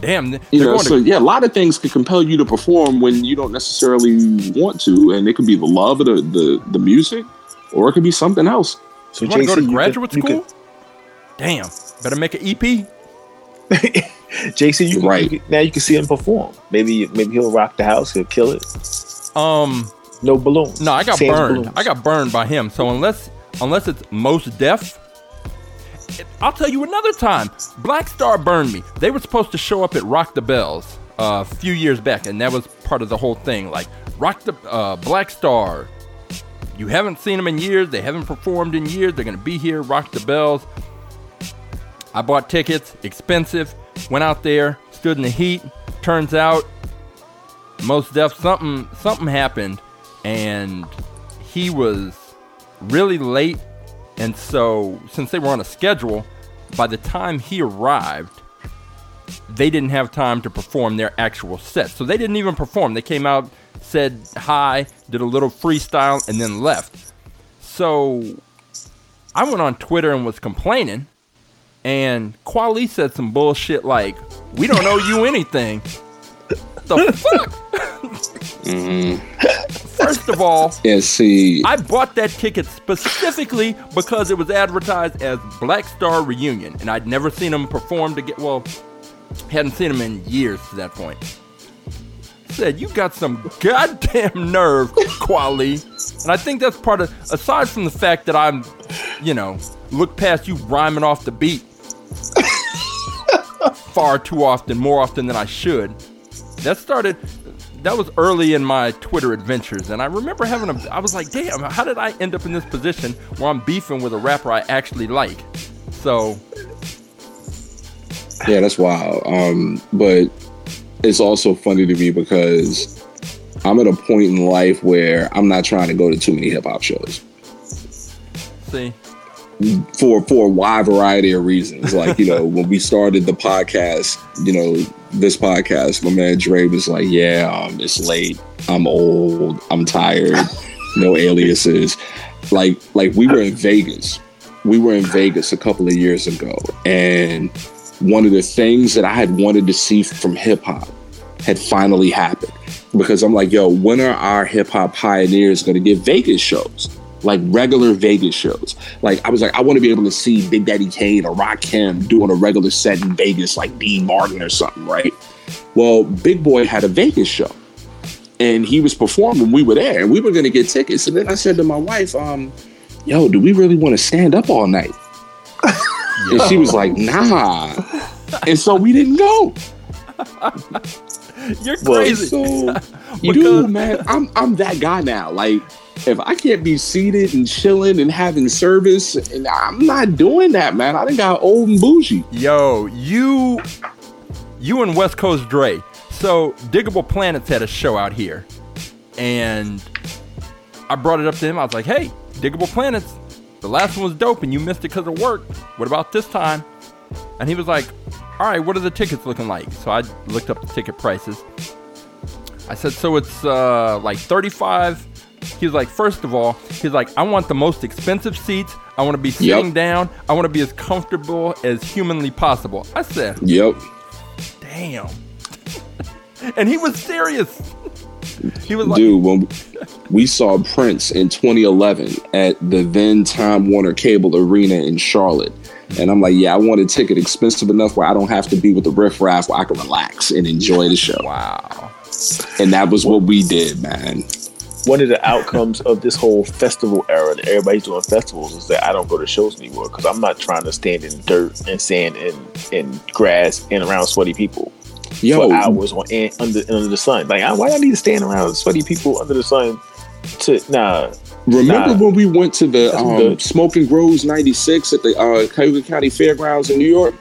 Damn. You know, going so to, yeah, a lot of things can compel you to perform when you don't necessarily want to. And it could be the love of the, the, the music or it could be something else. So you want to go to you could- graduate you school? Damn. Better make an EP. *laughs* *laughs* could- JC, you can, Right. you can- now you can see him perform. Maybe maybe he'll rock the house. He'll kill it. Um. No balloons. No, I got Sans burned. balloons. I got burned by him. So unless unless it's Mos Def, it- I'll tell you another time. Black Star burned me. They were supposed to show up at Rock the Bells uh, a few years back, and that was part of the whole thing. Like Rock the uh, Black Star. You haven't seen them in years. They haven't performed in years. They're gonna be here. Rock the Bells. I bought tickets, expensive. Went out there, stood in the heat. Turns out, Mos Def something something happened, and he was really late. And so, since they were on a schedule, by the time he arrived, they didn't have time to perform their actual set. So they didn't even perform. They came out, said hi, did a little freestyle, and then left. So I went on Twitter and was complaining, and Kweli said some bullshit like, "We don't owe you anything." the fuck? Mm-hmm. First of all, Yeah, see, I bought that ticket specifically because it was advertised as Black Star Reunion, and I'd never seen him perform to get well, hadn't seen him in years to that point. Said you got some goddamn nerve, Kweli, and I think that's part of. Aside from the fact that I'm, you know, look past you rhyming off the beat *laughs* far too often, more often than I should. That started. That was early in my Twitter adventures, and I remember having a. I was like, "Damn, how did I end up in this position where I'm beefing with a rapper I actually like?" So, Yeah, that's wild. Um, but it's also funny to me because I'm at a point in life where I'm not trying to go to too many hip hop shows See, for for a wide variety of reasons. Like you know, *laughs* when we started the podcast, you know, this podcast, my man Dre was like, "Yeah, um, it's late. I'm old. I'm tired. No aliases." Like like we were in Vegas. We were in Vegas a couple of years ago, and one of the things that I had wanted to see from hip hop had finally happened because I'm like, yo, when are our hip hop pioneers going to get Vegas shows? Like regular Vegas shows. Like I was like, I want to be able to see Big Daddy Kane or Rakim doing a regular set in Vegas, like Dean Martin or something, right? Well, Big Boi had a Vegas show, and he was performing. We were there, and we were going to get tickets. And then I said to my wife, um, "Yo, do we really want to stand up all night?" *laughs* And she was like, "Nah." And so we didn't go. you're Well, crazy. So, *laughs* Because- dude, man, I'm I'm that guy now. Like, if I can't be seated and chilling and having service, and I'm not doing that, man. I done got old and bougie. Yo, you, you and West Coast Dre. So Diggable Planets had a show out here, and I brought it up to him. I was like, "Hey, Diggable Planets, the last one was dope, and you missed it because of work. What about this time?" And he was like, "All right, what are the tickets looking like?" So I looked up the ticket prices. I said, "So it's uh, like 35." He was like, first of all, he's like, I want the most expensive seats. I want to be sitting Yep. down. I want to be as comfortable as humanly possible. I said, Yep. damn. *laughs* and he was serious. *laughs* He was like, Dude, when we saw Prince in 2011 at the then Time Warner Cable Arena in Charlotte. And I'm like, yeah, I want a ticket expensive enough where I don't have to be with the riffraff, where I can relax and enjoy the show. wow. And that was what we did, man. One of the outcomes of this whole festival era that everybody's doing festivals is that I don't go to shows anymore because I'm not trying to stand in dirt and sand and, and grass and around sweaty people Yo, for hours on and under under the sun. Like, I, why do I need to stand around sweaty people under the sun? To nah, Remember Nah. when we went to the um, good. Smoking Grooves '96 at the uh, Cuyahoga County Fairgrounds in New York?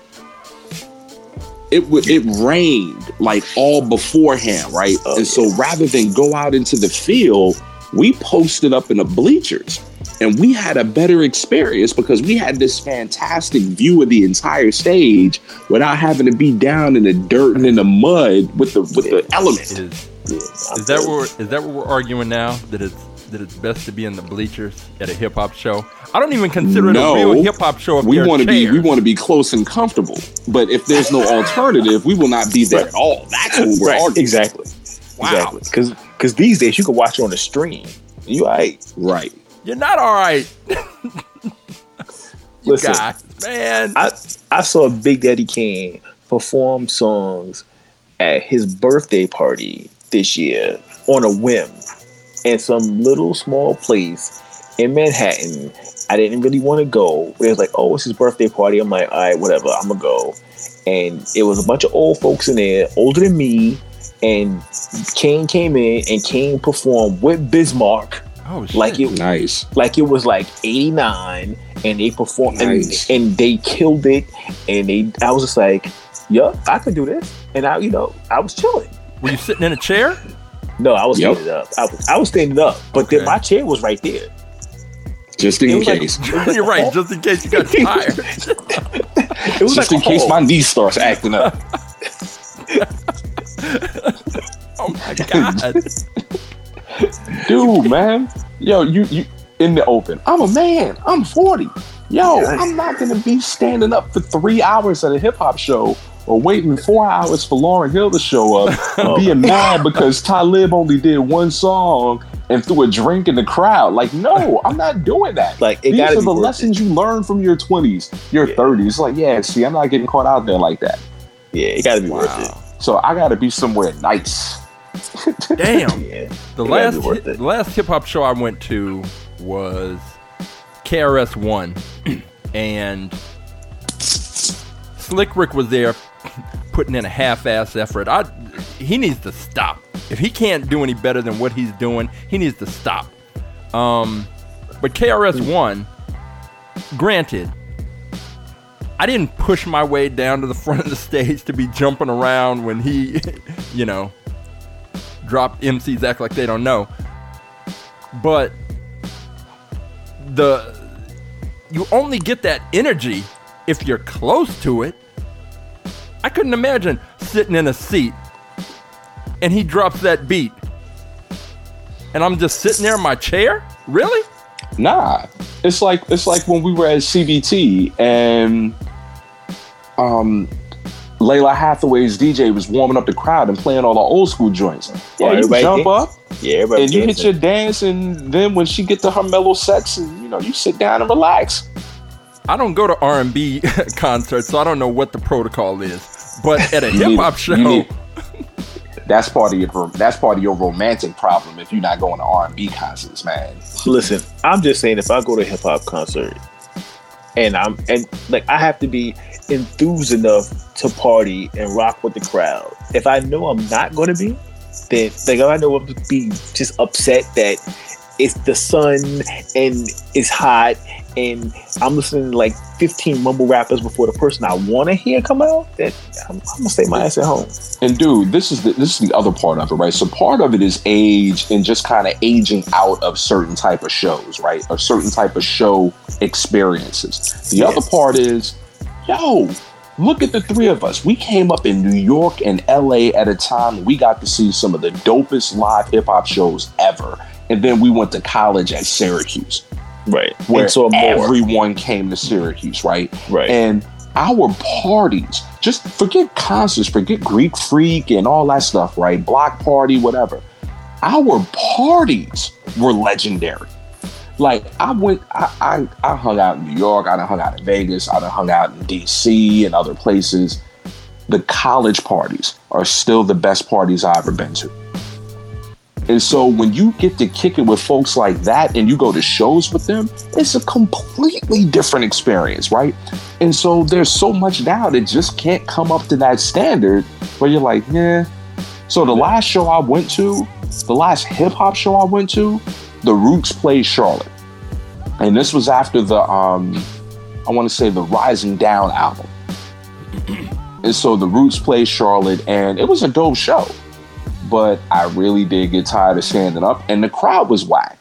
It w- it rained like all beforehand, right? Oh, and so rather than go out into the field, we posted up in the bleachers, and we had a better experience because we had this fantastic view of the entire stage without having to be down in the dirt and in the mud with the with the element. Is, yeah, is that what is that what we're arguing now? That it's that it's best to be in the bleachers at a hip hop show? I don't even consider it No. a real hip hop show. If we want to be we want to be close and comfortable. But if there's no alternative, we will not be there at all. That's what we're right? arguing. Exactly, Wow. exactly. Because because these days you can watch it on the stream. You right? Right. You're not all right, *laughs* you Listen, guys, man. I I saw Big Daddy Kane perform songs at his birthday party this year on a whim in some little small place in Manhattan. I didn't really want to go. It was like, oh, it's his birthday party. I'm like, all right, whatever, I'm gonna go. And it was a bunch of old folks in there, older than me. And Kane came in and Kane performed with Biz Markie oh shit. like it Nice. like it was like 89 and they performed Nice. and, and they killed it and they I was just like yup I could do this and I you know I was chilling Were you sitting in a chair? No I was Yep. standing up I was, I was standing up but then my chair was right there Just in was like- case. You're right. Just in case you got *laughs* tired. it was Just like in case my knee starts acting up. *laughs* Oh my god. Dude, man. Yo, you you in the open. I'm a man. I'm 40. Yo, I'm not gonna be standing up for three hours at a hip hop show or waiting four hours for Lauryn Hill to show up *laughs* being mad because Talib only did one song and threw a drink in the crowd. Like, no, *laughs* I'm not doing that. Like, it these are the worth lessons you learn from your 20s, your Yeah. 30s. Like, yeah, see, I'm not getting caught out there like that. yeah it gotta be worth it So I gotta be somewhere nice. *laughs* Damn. yeah The last be worth it. the last hip hop show I went to was KRS One, *clears throat* and Slick Rick was there, putting in a half-ass effort. I he needs to stop. If he can't do any better than what he's doing, he needs to stop. Um, but KRS One, granted, I didn't push my way down to the front of the stage to be jumping around when he, *laughs* you know, dropped MCs act like they don't know. But the you only get that energy if you're close to it. I couldn't imagine sitting in a seat and he drops that beat and I'm just sitting there in my chair? Really? Nah, it's like it's like when we were at CBT and um, Lalah Hathaway's DJ was warming up the crowd and playing all the old school joints. Yeah, you jump did- up Yeah, everybody and you hit your dance, and then when she get to her mellow sex, and you know you sit down and relax. I don't go to R&B *laughs* concerts, so I don't know what the protocol is. But *laughs* at a hip hop show, need- *laughs* that's part of your that's part of your romantic problem if you're not going to R and B concerts, man. Listen, I'm just saying if I go to a hip hop concert and I'm and like I have to be enthused enough to party and rock with the crowd. If I know I'm not gonna be, then like if I know I'm gonna be just upset that it's the sun and it's hot and I'm listening to like 15 mumble rappers before the person I want to hear come out, then I'm, I'm gonna stay my ass at home. And dude, this is the this is the other part of it, right? So part of it is age and just kind of aging out of certain type of shows, right? Or certain type of show experiences. The other part is, yo, look at the three of us. We came up in New York and LA at a time we got to see some of the dopest live hip hop shows ever. And then we went to college at Syracuse Right. where and so everyone came to Syracuse, right? Right. And our parties, just forget concerts, forget Greek Freak and all that stuff, right? Block party, whatever. Our parties were legendary. Like I went, I, I, I hung out in New York, I done hung out in Vegas, I done hung out in DC and other places. The college parties are still the best parties I've ever been to. And so when you get to kick it with folks like that and you go to shows with them, it's a completely different experience, right? And so there's so much now that just can't come up to that standard where you're like, yeah. So the last show I went to, the last hip hop show I went to, the Roots played Charlotte. And this was after the um I want to say the Rising Down album. *clears throat* And so the Roots played Charlotte and it was a dope show but I really did get tired of standing up, and the crowd was whack.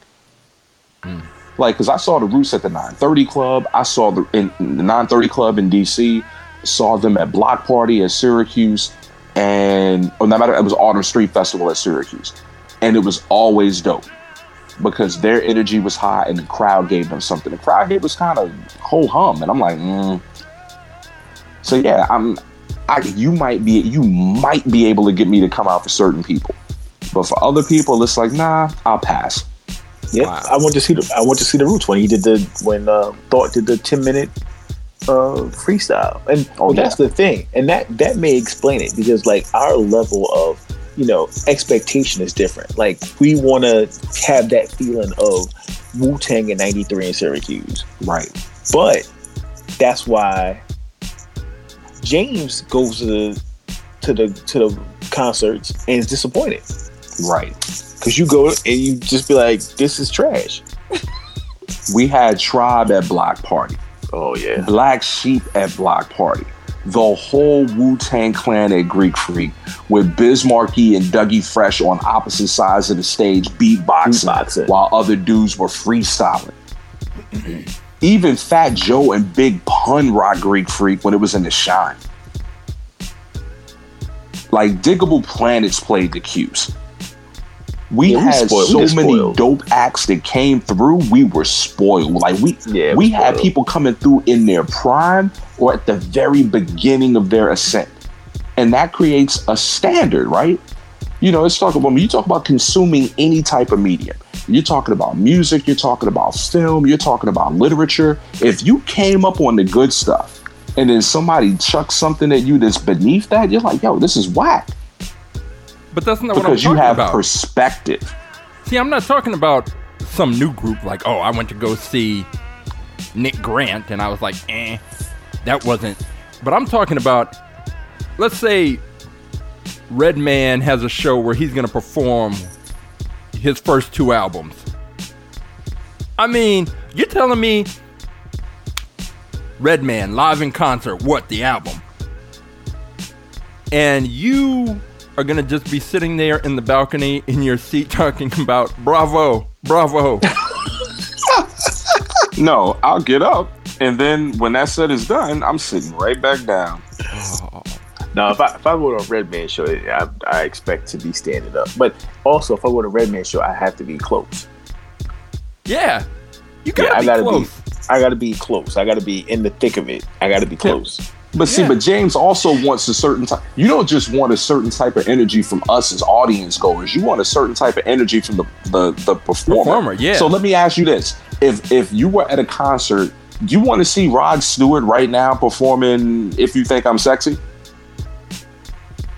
Like, cause I saw the Roots at the 930 Club, I saw the in, the 930 Club in DC, saw them at Block Party at Syracuse, and oh, no matter it was Autumn Street Festival at Syracuse, and it was always dope because their energy was high and the crowd gave them something. The crowd here was kind of whole hum, and I'm like, mm. so yeah, I'm I, you might be you might be able to get me to come out for certain people, but for other people, it's like nah, I'll pass. Yeah, Wow. I want to see the I want to see the roots when he did the when uh, Thought did the ten minute uh, freestyle, and Oh, well, that's the thing, and that that may explain it because like our level of you know expectation is different. Like we want to have that feeling of Wu Tang in '93 in Syracuse, Right. but that's why James goes to the to the to the concerts and is disappointed Right. because you go and you just be like, "This is trash." *laughs* We had Tribe at Block Party, Oh yeah. Black Sheep at Block Party, the whole Wu Tang Clan at Greek Freak, with Biz Markie and Dougie Fresh on opposite sides of the stage beatboxing, Beatboxing. while other dudes were freestyling. Mm-hmm. Even Fat Joe and Big Pun rock Greek Freak when it was in the Schine. Like Diggable Planets played the cues. We Yeah, had we so just many spoiled. dope acts that came through. We were spoiled. Like we, Yeah, we we had people coming through in their prime or at the very beginning of their ascent, and that creates a standard, right? You know, let's talk about when you talk about consuming any type of medium. You're talking about music. You're talking about film. You're talking about literature. If you came up on the good stuff, and then somebody chucks something at you that's beneath that, you're like, yo, this is whack but that's not because what I'm you have about. perspective. See, I'm not talking about some new group like, oh, I went to go see Nick Grant and I was like, eh, that wasn't. But I'm talking about, let's say Redman has a show where he's going to perform his first two albums. I mean, you're telling me Redman live in concert. What the album? And you are gonna just be sitting there in the balcony in your seat *laughs* talking about Bravo, Bravo. *laughs* No, I'll get up, and then when that set is done, I'm sitting right back down. Oh. Now, if I if I go to a Redman show, I, I expect to be standing up. But also, if I go to a Redman show, I have to be close. yeah, you gotta Yeah, I be gotta close. be. I gotta be close. I gotta be in the thick of it. I gotta be close. But see, Yeah. but James also wants a certain type. You don't just want a certain type of energy from us as audience goers. You want a certain type of energy from the the, the performer. Performer, yeah. So let me ask you this: if if you were at a concert, do you want to see Rod Stewart right now performing "If You Think I'm Sexy"?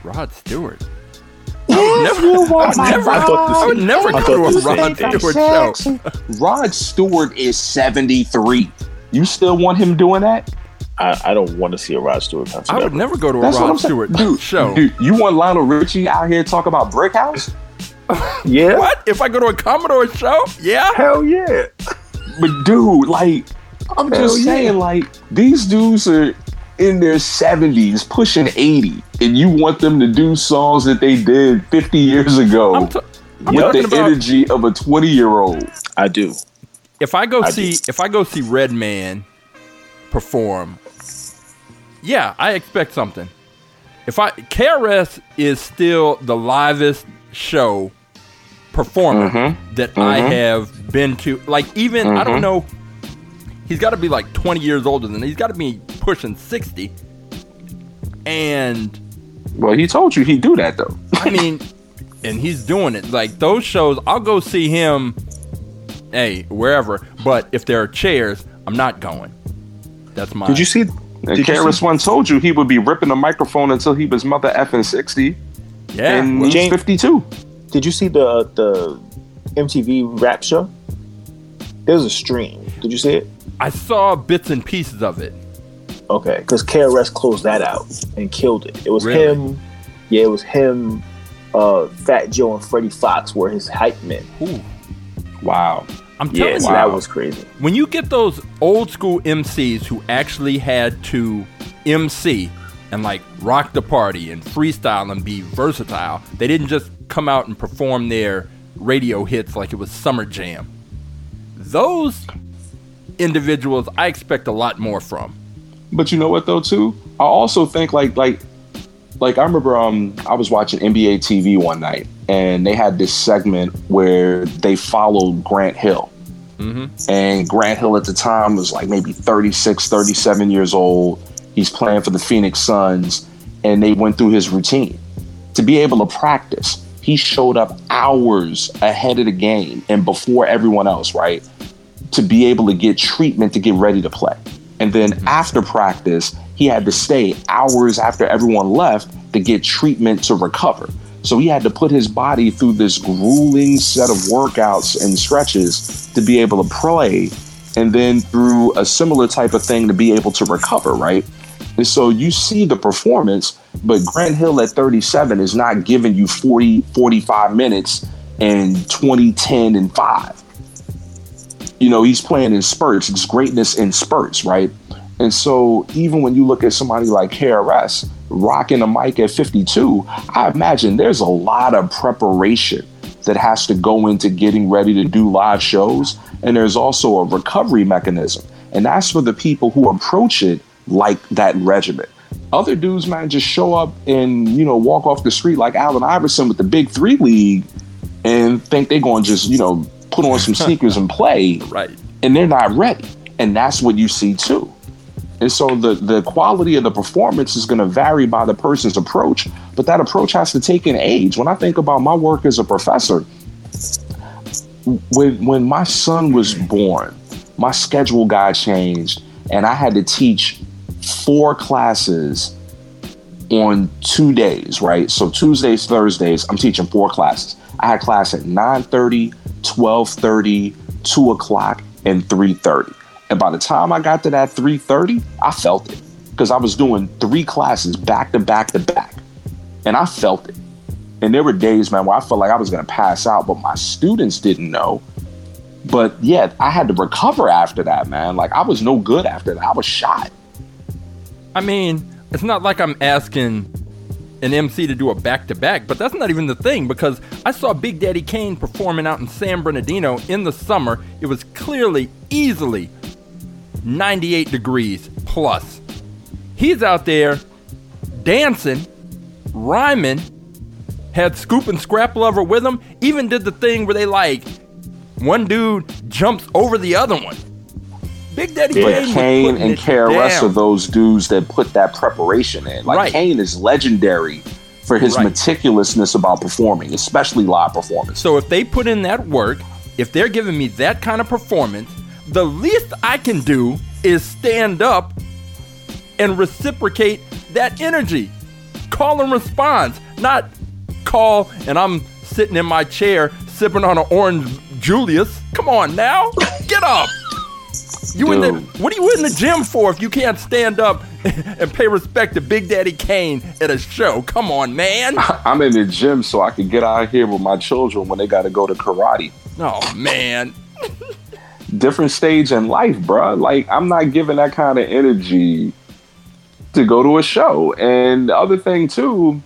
Rod Stewart. I would never, I would never, I thought would never go to a Rod Stewart show. Rod Stewart is 73. You still want him doing that? I, I don't want to see a Rod Stewart concert. I would ever. never go to a That's Rod Stewart Dude, *laughs* show. Dude, you want Lionel Richie out here talk about Brick House? *laughs* Yeah. What? If I go to a Commodore show? Yeah. Hell yeah. But dude, like, I'm Hell just yeah. saying, like, these dudes are in their 70s, pushing 80, and you want them to do songs that they did 50 years ago I'm, t- I'm with the about energy of a 20 year old. I do. if I go I see do. if I go see Redman perform. Yeah, I expect something. If I KRS is still the livest show performer Mm-hmm. that I have been to. Like even I don't know. He's got to be like 20 years older than he's got to be pushing 60. And Well, he told you he'd do that, though. I mean, and he's doing it. Like those shows, I'll go see him, hey, wherever. But if there are chairs, I'm not going. That's my. Did you see? And Did you KRS see- one told you he would be ripping the microphone until he was mother effing 60, Yeah. and well, he's 52. Did you see the the MTV rap show? There was a stream. Did you see it? I saw bits and pieces of it. Okay, because KRS closed that out and killed it. It was Really? him. Yeah, it was him. Uh, Fat Joe and Freddie Foxxx were his hype men. Ooh, Wow. I'm telling Yeah, so you, that was crazy. when you get those old school MCs who actually had to MC and like rock the party and freestyle and be versatile, they didn't just come out and perform their radio hits like it was Summer Jam. Those individuals, I expect a lot more from. But you know what though too? I also think like like like I remember um I was watching NBA TV one night and they had this segment where they followed Grant Hill. And Grant Hill at the time was like maybe 36, 37 years old. He's playing for the Phoenix Suns and they went through his routine. To be able to practice, he showed up hours ahead of the game and before everyone else, right? to be able to get treatment to get ready to play. And then mm-hmm. after practice, he had to stay hours after everyone left to get treatment to recover. So he had to put his body through this grueling set of workouts and stretches to be able to play, and then through a similar type of thing to be able to recover, right? And so you see the performance, but Grant Hill at 37 is not giving you 40, 45 minutes and 20, 10, and 5 you know, he's playing in spurts. It's greatness in spurts, right? And so even when you look at somebody like KRS rocking a mic at 52, I imagine there's a lot of preparation that has to go into getting ready to do live shows. And there's also a recovery mechanism. And that's for the people who approach it like that regimen. Other dudes, man, just show up and, you know, walk off the street like Allen Iverson with the big three league and think they're going to just, you know, put on some sneakers and play *laughs* Right. and they're not ready. And that's what you see too. And so the the quality of the performance is going to vary by the person's approach, but that approach has to take in age. When I think about my work as a professor, when when my son was born, my schedule got changed and I had to teach four classes on two days, right? So Tuesdays, Thursdays, I'm teaching four classes. I had class at 9:30, 12:30, 2 o'clock, and 3:30. And by the time I got to that 3:30, I felt it because I was doing three classes back to back to back, and I felt it. And there were days, man, where I felt like I was gonna pass out, but my students didn't know But yeah, I had to recover after that, man. Like I was no good after that. I was shot. I mean, it's not like I'm asking an MC to do a back to back, but that's not even the thing because I saw Big Daddy Kane performing out in San Bernardino in the summer. It was clearly, easily 98 degrees plus. He's out there dancing, rhyming, had Scoob and Scrap Lover with him, even did the thing where they like, one dude jumps over the other one. Big Daddy But Kane, Kane and KRS down. are those dudes that put that preparation in. Like Right. Kane is legendary for his Right. meticulousness about performing, especially live performance. So if they put in that work, if they're giving me that kind of performance, the least I can do is stand up and reciprocate that energy. Call and response, not call and I'm sitting in my chair sipping on an orange Julius. Come on now, get up. You in the what are you in the gym for if you can't stand up *laughs* and pay respect to Big Daddy Kane at a show? Come on, man. *laughs* I'm in the gym so I can get out of here with my children when they got to go to karate. Oh man. Different stage in life, bruh. Like I'm not giving that kind of energy to go to a show. And the other thing too,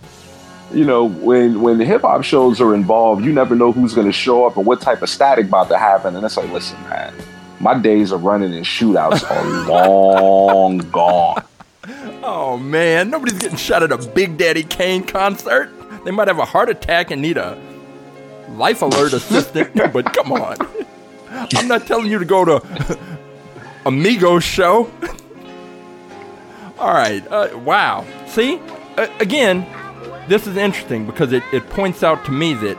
you know, when when the hip hop shows are involved, you never know who's going to show up and what type of static about to happen. And it's like, listen, man, my days of running in shootouts are long *laughs* gone. Oh man, nobody's getting shot at a Big Daddy Kane concert. They might have a heart attack and need a life alert assistant, *laughs* but come on. I'm not telling you to go to *laughs* Amigo's show. All right, uh, wow. See, uh, again, this is interesting because it, it points out to me that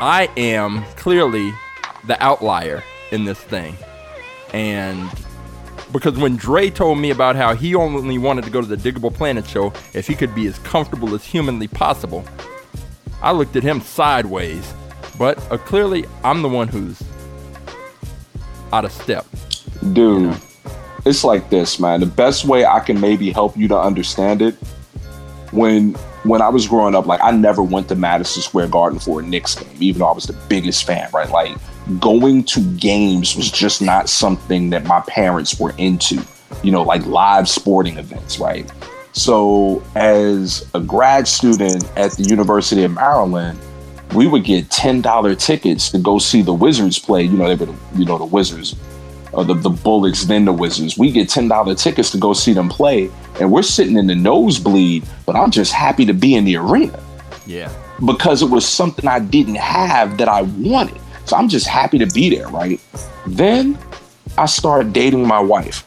I am clearly the outlier in this thing. And because when Dre told me about how he only wanted to go to the Diggable Planet show if he could be as comfortable as humanly possible, I looked at him sideways. But uh, clearly, I'm the one who's out of step. Dude, it's like this, man. The best way I can maybe help you to understand it when when I was growing up, like I never went to Madison Square Garden for a Knicks game, even though I was the biggest fan, right? Like going to games was just not something that my parents were into, you know, like live sporting events, right? So as a grad student at the University of Maryland, we would get ten dollar tickets to go see the Wizards play. You know, they were the, you know the Wizards, or the the Bullets, then the Wizards. We get ten dollar tickets to go see them play, and we're sitting in the nosebleed. But I'm just happy to be in the arena Yeah. because it was something I didn't have that I wanted. So I'm just happy to be there, right? Then I started dating my wife,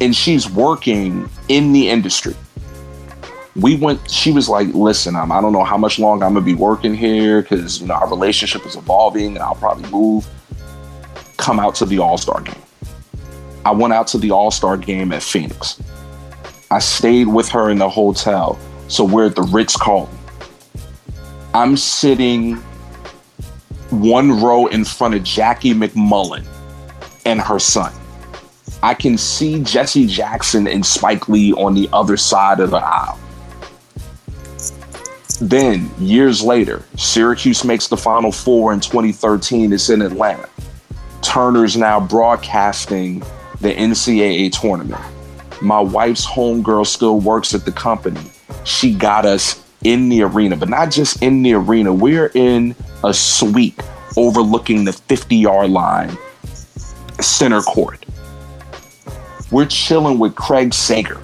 and she's working in the industry. We went, she was like, listen, um, I don't know how much longer I'm gonna be working here because you know our relationship is evolving and I'll probably move. Come out to the All Star game. I went out to the All Star game at Phoenix. I stayed with her in the hotel. So we're at the Ritz Carlton. I'm sitting one row in front of Jackie MacMullan and her son. I can see Jesse Jackson and Spike Lee on the other side of the aisle. Then, years later, Syracuse makes the Final Four in 2013. It's in Atlanta. Turner's now broadcasting the NCAA tournament. My wife's homegirl still works at the company. She got us in the arena, but not just in the arena. We're in a suite overlooking the 50 yard line, center court. We're chilling with Craig Sager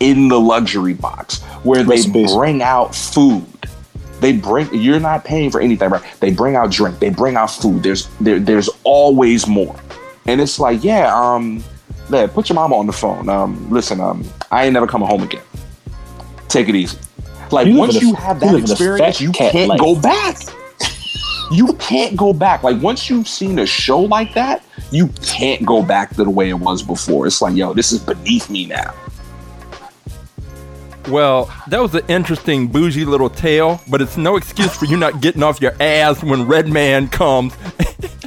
in the luxury box where they Rest in peace. bring out food. They bring you're not paying for anything, right? They bring out drink, they bring out food. There's there, there's always more. And it's like, yeah, um, yeah, put your mama on the phone. Um, listen, um, I ain't never coming home again. Take it easy. Like You once in a- you have that live experience, you can't life. go back. *laughs* You can't go back. Like once you've seen a show like that, you can't go back to the way it was before. It's like, yo, this is beneath me now. Well, that was an interesting bougie little tale, but it's no excuse for you not getting off your ass when Redman comes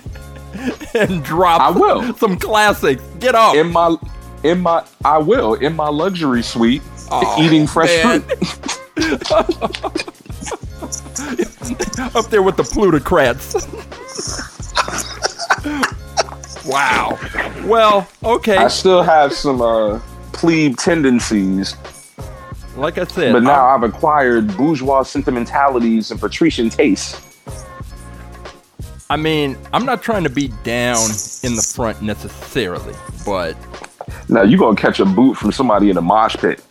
*laughs* and drops I will. some classics. Get off. In my in my I will, in my luxury suite, Aw, eating fresh man. fruit. *laughs* Up there with the plutocrats. Wow. Well, okay. I still have some uh, plebe tendencies, Like I said, but now I'm- I've acquired bourgeois sentimentalities and patrician tastes. I mean, I'm not trying to be down in the front necessarily, but Now you're gonna catch a boot from somebody in a mosh pit.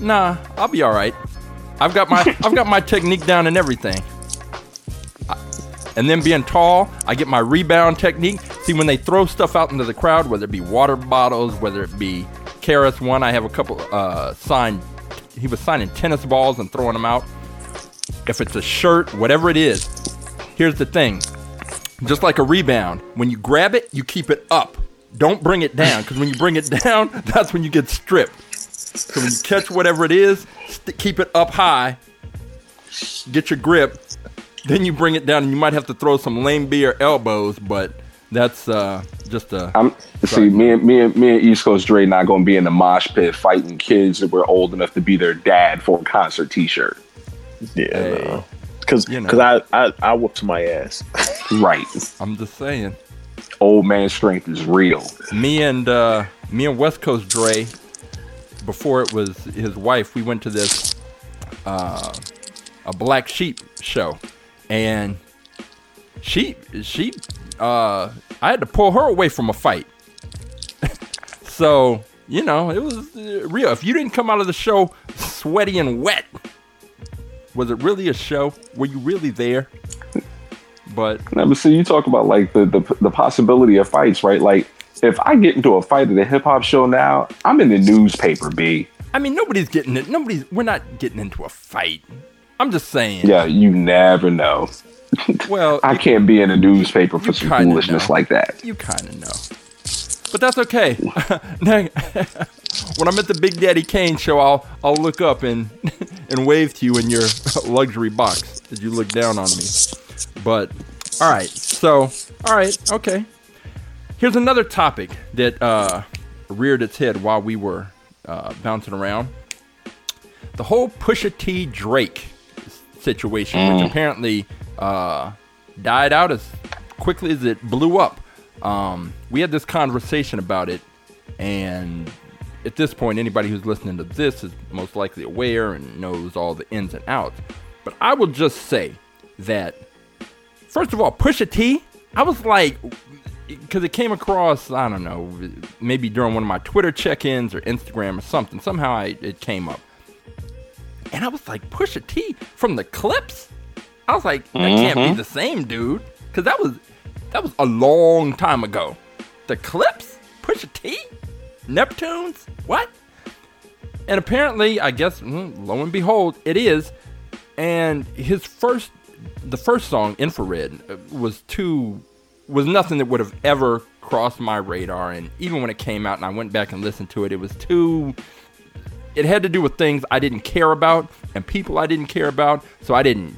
nah, I'll be all right. I've got my I've got my technique down and everything. And then being tall, I get my rebound technique. See, when they throw stuff out into the crowd, whether it be water bottles, whether it be KRS-One, I have a couple uh, signed. He was signing tennis balls and throwing them out. If it's a shirt, whatever it is, here's the thing. Just like a rebound, when you grab it, you keep it up. Don't bring it down, because when you bring it *laughs* down, that's when you get stripped. So when you catch whatever it is, st- keep it up high, get your grip, then you bring it down, and you might have to throw some lame beer elbows, but that's uh, just a. I'm see me and me and me and East Coast Dre not gonna be in the mosh pit fighting kids that were old enough to be their dad for a concert T-shirt. Yeah, Hey, no. Cause, you know. cause I, I, I whooped my ass. *laughs* Right, I'm just saying. old man strength is real. Me and uh, me and West Coast Dre, before it was his wife, we went to this uh, a black sheep show, and she she uh, I had to pull her away from a fight. *laughs* so you know it was uh, real. If you didn't come out of the show sweaty and wet, was it really a show? Were you really there? But Now, but see, you talk about like the, the the possibility of fights, right? Like if I get into a fight at a hip hop show now, I'm in the newspaper, b. I mean, nobody's getting it. Nobody's. We're not getting into a fight. I'm just saying. Yeah, you never know. Well, *laughs* I can't be in a newspaper for some foolishness know. like that. you kind of know. But that's okay. *laughs* *laughs* When I'm at the Big Daddy Kane show, I'll I'll look up and and wave to you in your luxury box as you look down on me. But all right, so all right, okay. Here's another topic that uh, reared its head while we were uh, bouncing around. The whole Pusha T Drake situation, which apparently uh, died out as quickly as it blew up. Um, we had this conversation about it, and at this point, anybody who's listening to this is most likely aware and knows all the ins and outs. But I will just say that, first of all, Pusha T, I was like, because it came across, I don't know, maybe during one of my Twitter check ins or Instagram or something. Somehow I, it came up. And I was like, Pusha T from the Clipse? I was like, that can't be the same dude. Because that was that was a long time ago. The Clipse? Pusha T? Neptunes? What? And apparently, I guess, mm, lo and behold, it is. And his first, the first song, Infrared, uh, was too, was nothing that would have ever crossed my radar. And even when it came out and I went back and listened to it, it was too, it had to do with things I didn't care about and people I didn't care about. So I didn't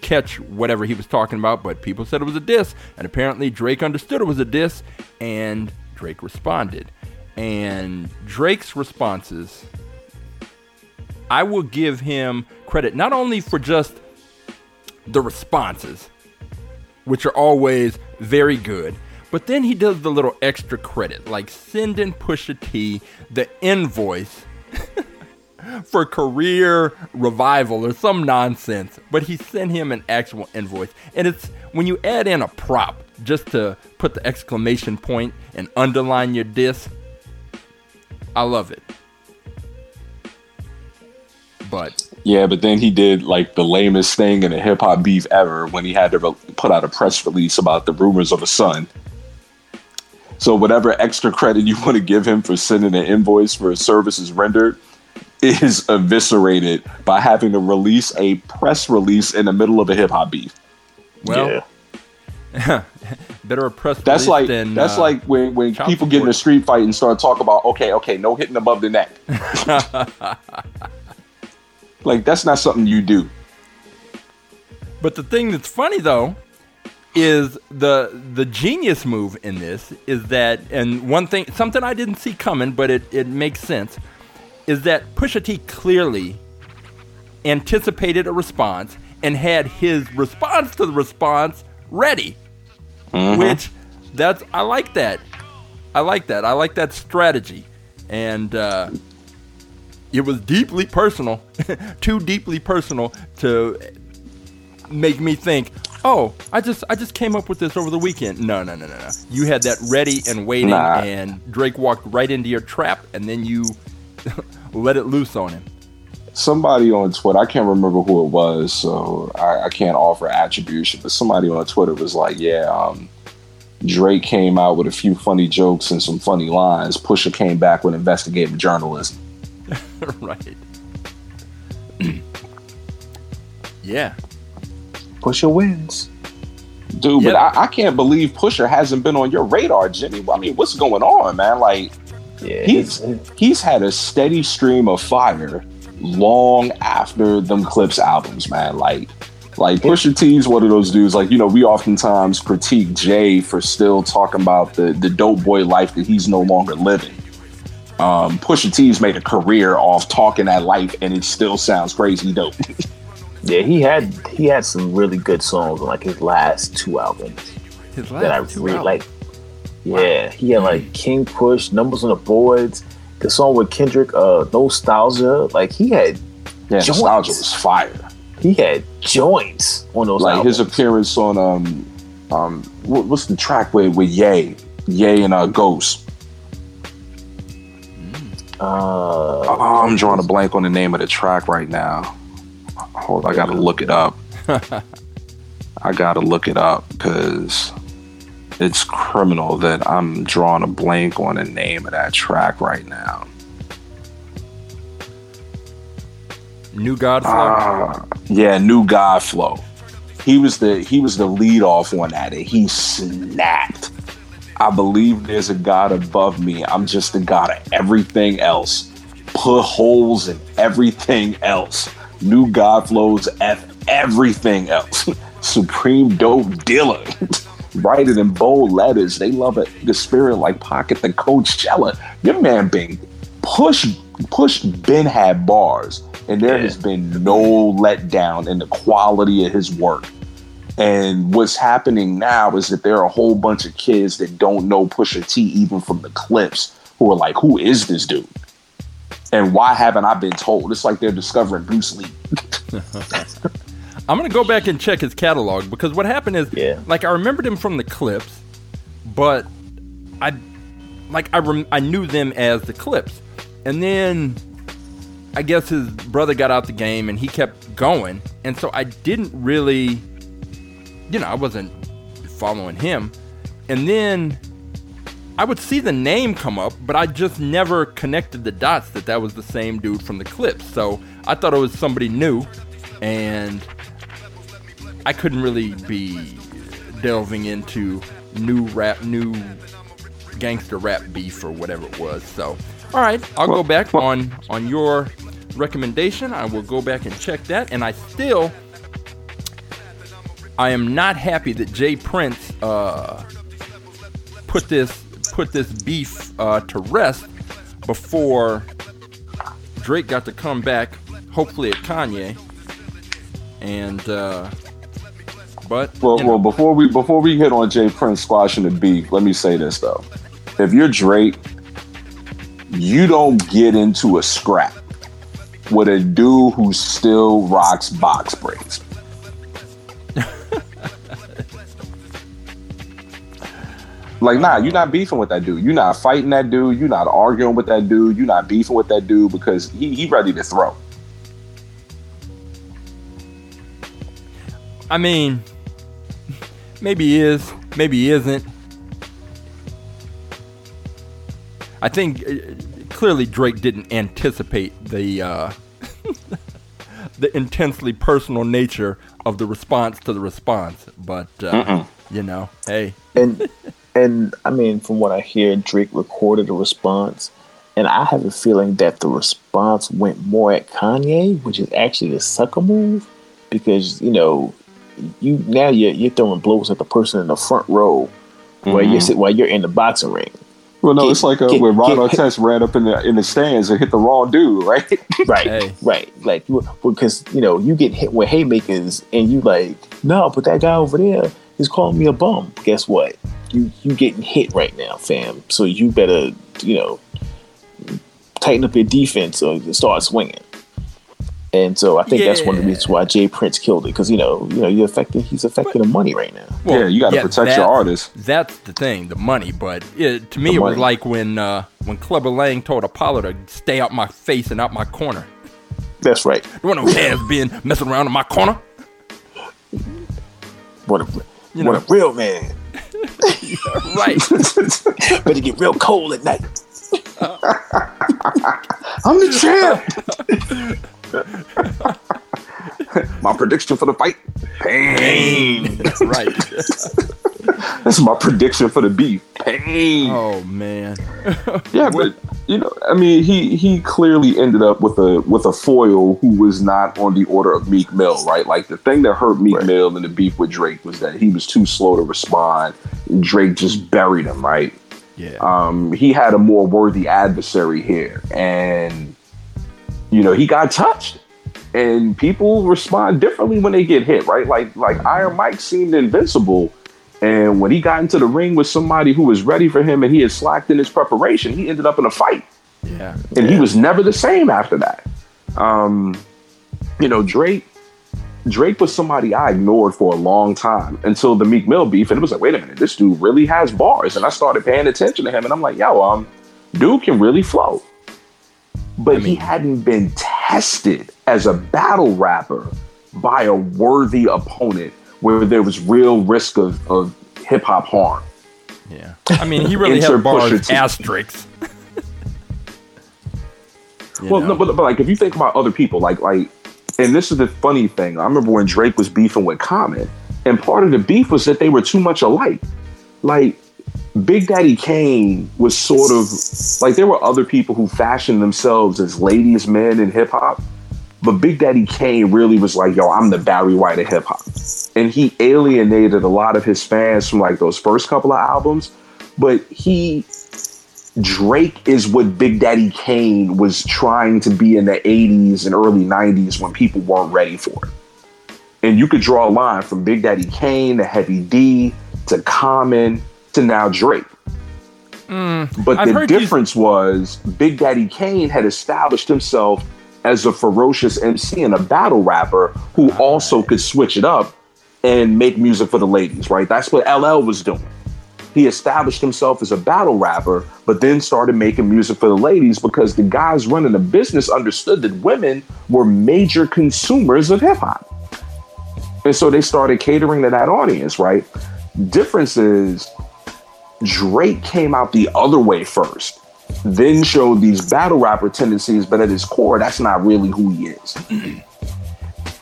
catch whatever he was talking about, but people said it was a diss, and apparently Drake understood it was a diss, and Drake responded. And Drake's responses, I will give him credit not only for just the responses, which are always very good, but then he does the little extra credit, like sending Pusha T the invoice *laughs* for career revival or some nonsense, but he sent him an actual invoice. And it's when you add in a prop just to put the exclamation point and underline your diss, I love it. But Yeah, but then he did like the lamest thing in a hip hop beef ever when he had to re- put out a press release about the rumors of a son. So whatever extra credit you *laughs* want to give him for sending an invoice for services rendered is *laughs* eviscerated by having to release a press release in the middle of a hip hop beef. well, yeah. *laughs* better a press That's release like than, that's uh, like when, when child people get in a street fight and start talking about okay, okay, no hitting above the neck. Like that's not something you do. But the thing that's funny though is the the genius move in this is that and one thing something I didn't see coming, but it, it makes sense, is that Pusha T clearly anticipated a response and had his response to the response ready. Which that's I like that. I like that. I like that strategy, and uh, it was deeply personal, *laughs* too deeply personal to make me think. Oh, I just I just came up with this over the weekend. No, no, no, no, no. You had that ready and waiting, Nah. and Drake walked right into your trap, and then you *laughs* let it loose on him. somebody on Twitter, I can't remember who it was, so I, I can't offer attribution, but somebody on Twitter was like, yeah, um, Drake came out with a few funny jokes and some funny lines. Pusha came back with investigative journalism. *laughs* right. *clears throat* yeah. Pusha wins. Dude, Yeah. but I, I can't believe Pusha hasn't been on your radar, Jimmy. I mean, what's going on, man? Like, Yeah, he's he's had a steady stream of fire long after them Clipse albums, man. Like, like Pusha T's one of those dudes. Like, you know, we oftentimes critique Jay for still talking about the the dope boy life that he's no longer living. Um, Pusha T's made a career off talking that life, and it still sounds crazy dope. *laughs* yeah, he had he had some really good songs on like his last two albums His that I last two really albums. like. Yeah, he had like King Push, Numbers on the Boards, the song with Kendrick, uh, Nostalgia. Like he had yeah, Joints. nostalgia was fire. he had joints on those like albums. his appearance on um um what, what's the track with with Ye Ye and uh Ghost. Uh, Oh, I'm drawing a blank on the name of the track right now. Hold, I gotta look it up. *laughs* I gotta look it up because it's criminal that I'm drawing a blank on the name of that track right now. New God Flow. Ah, yeah, New God Flow. He was the he was the lead off on that, and he snapped. I believe there's a God above me. I'm just the God of everything else. Put holes in everything else. New God flows F everything else. *laughs* Supreme dope dealer. *laughs* Write it in bold letters. They love it. The spirit like pocket the Coachella. Your man been push push been had bars, and there Yeah. has been no letdown in the quality of his work. And what's happening now is that there are a whole bunch of kids that don't know Pusha T even from the Clipse who are like, who is this dude? And why haven't I been told? It's like they're discovering Bruce Lee. *laughs* I'm gonna go back and check his catalog because what happened is, Yeah. like I remembered him from the Clipse, but I, like I rem- I knew them as the Clipse, and then I guess his brother got out the game and he kept going, and so I didn't really, you know, I wasn't following him, and then I would see the name come up, but I just never connected the dots that that was the same dude from the Clipse. So I thought it was somebody new, and I couldn't really be delving into new rap, new gangster rap beef or whatever it was. So, all right, I'll go back on on your recommendation. I will go back and check that, and I still. I am not happy that J. Prince uh, put this put this beef uh, to rest before Drake got to come back, hopefully at Kanye. And uh, but Well, you know, well, before we before we hit on J. Prince squashing the beef, let me say this though: if you're Drake, you don't get into a scrap with a dude who still rocks box braids. Like, nah, you're not beefing with that dude. You're not fighting that dude. You're not arguing with that dude. You're not beefing with that dude because he he ready to throw. I mean, maybe he is, maybe he isn't. I think uh, clearly Drake didn't anticipate the uh, *laughs* the intensely personal nature of the response to the response, but uh, you know, hey, and *laughs* and I mean, from what I hear, Drake recorded a response, and I have a feeling that the response went more at Kanye, which is actually the sucker move, because you know, you now you're you're throwing blows at the person in the front row, while you're while you're in the boxing ring. Well, no, Get- it's like uh, get- when Ron get- Artest ran up in the in the stands and hit the wrong dude, *laughs* right? Right, Hey. right. Like you- because you know you get hit with haymakers, and you like, no, but that guy over there is calling me a bum. Guess what? You you getting hit right now, fam. So you better you know tighten up your defense or start swinging. And so I think that's one of the reasons why J. Prince killed it because you know you know you're affecting he's affecting the money right now. Yeah, you gotta protect your artist. That's the thing, the money. But it, to me, The it was like when uh, when Clubber Lang told Apollo to stay out my face and out my corner. That's right. The one who has been messing around in my corner? What a You what know. a real man. Right. *laughs* Better get real cold at night. I'm the champ. *laughs* *laughs* My prediction for the fight: pain. right. *laughs* That's my prediction for the beef: pain. Oh man. *laughs* Yeah, but you know, I mean, he he clearly ended up with a with a foil who was not on the order of Meek Mill, right? Like the thing that hurt Meek Right. Mill in the beef with Drake was that he was too slow to respond, and Drake just buried him, right? Yeah. Um, he had a more worthy adversary here, and you know, he got touched. And people respond differently when they get hit, right? Like like Iron Mike seemed invincible, and when he got into the ring with somebody who was ready for him and he had slacked in his preparation, he ended up in a fight. yeah. And he was never the same after that. Um, you know, Drake Drake was somebody I ignored for a long time until the Meek Mill beef. And it was like, wait a minute, this dude really has bars. And I started paying attention to him and I'm like, yo, um, dude can really flow. But he mean- hadn't been tested as a battle rapper by a worthy opponent where there was real risk of, of hip hop harm. Yeah. I mean, he really had bars asterisks. *laughs* Well, know? no, but, but like if you think about other people, like like, and this is the funny thing. I remember when Drake was beefing with Common, and part of the beef was that they were too much alike. Like Big Daddy Kane was sort of like there were other people who fashioned themselves as ladies' men in hip hop, but Big Daddy Kane really was like, yo, I'm the Barry White of hip hop, and he alienated a lot of his fans from like those first couple of albums. But he Drake is what Big Daddy Kane was trying to be in the 80s and early 90s when people weren't ready for it. And you could draw a line from Big Daddy Kane to Heavy D to Common to now Drake. but Mm, I've the heard you- difference was Big Daddy Kane had established himself as a ferocious MC and a battle rapper who also could switch it up and make music for the ladies, right? That's what LL was doing he established himself as a battle rapper, but then started making music for the ladies because the guys running the business understood that women were major consumers of hip hop. And so they started catering to that audience, right? Difference is Drake came out the other way first, then showed these battle rapper tendencies, but at his core, that's not really who he is.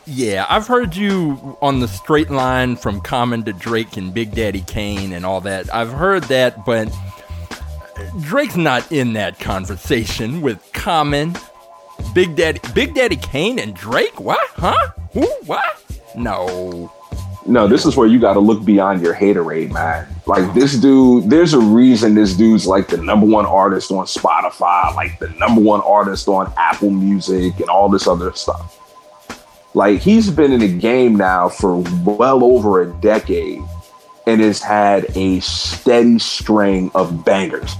Yeah, I've heard you on the straight line from Common to Drake and Big Daddy Kane and all that. I've heard that, but Drake's not in that conversation with Common, Big Daddy, Big Daddy Kane and Drake. What? Huh? Who? What? No. No, this is where you got to look beyond your haterade, man. Like this dude, there's a reason this dude's like the number one artist on Spotify, like the number one artist on Apple Music, and all this other stuff. Like he's been in the game now for well over a decade, and has had a steady string of bangers.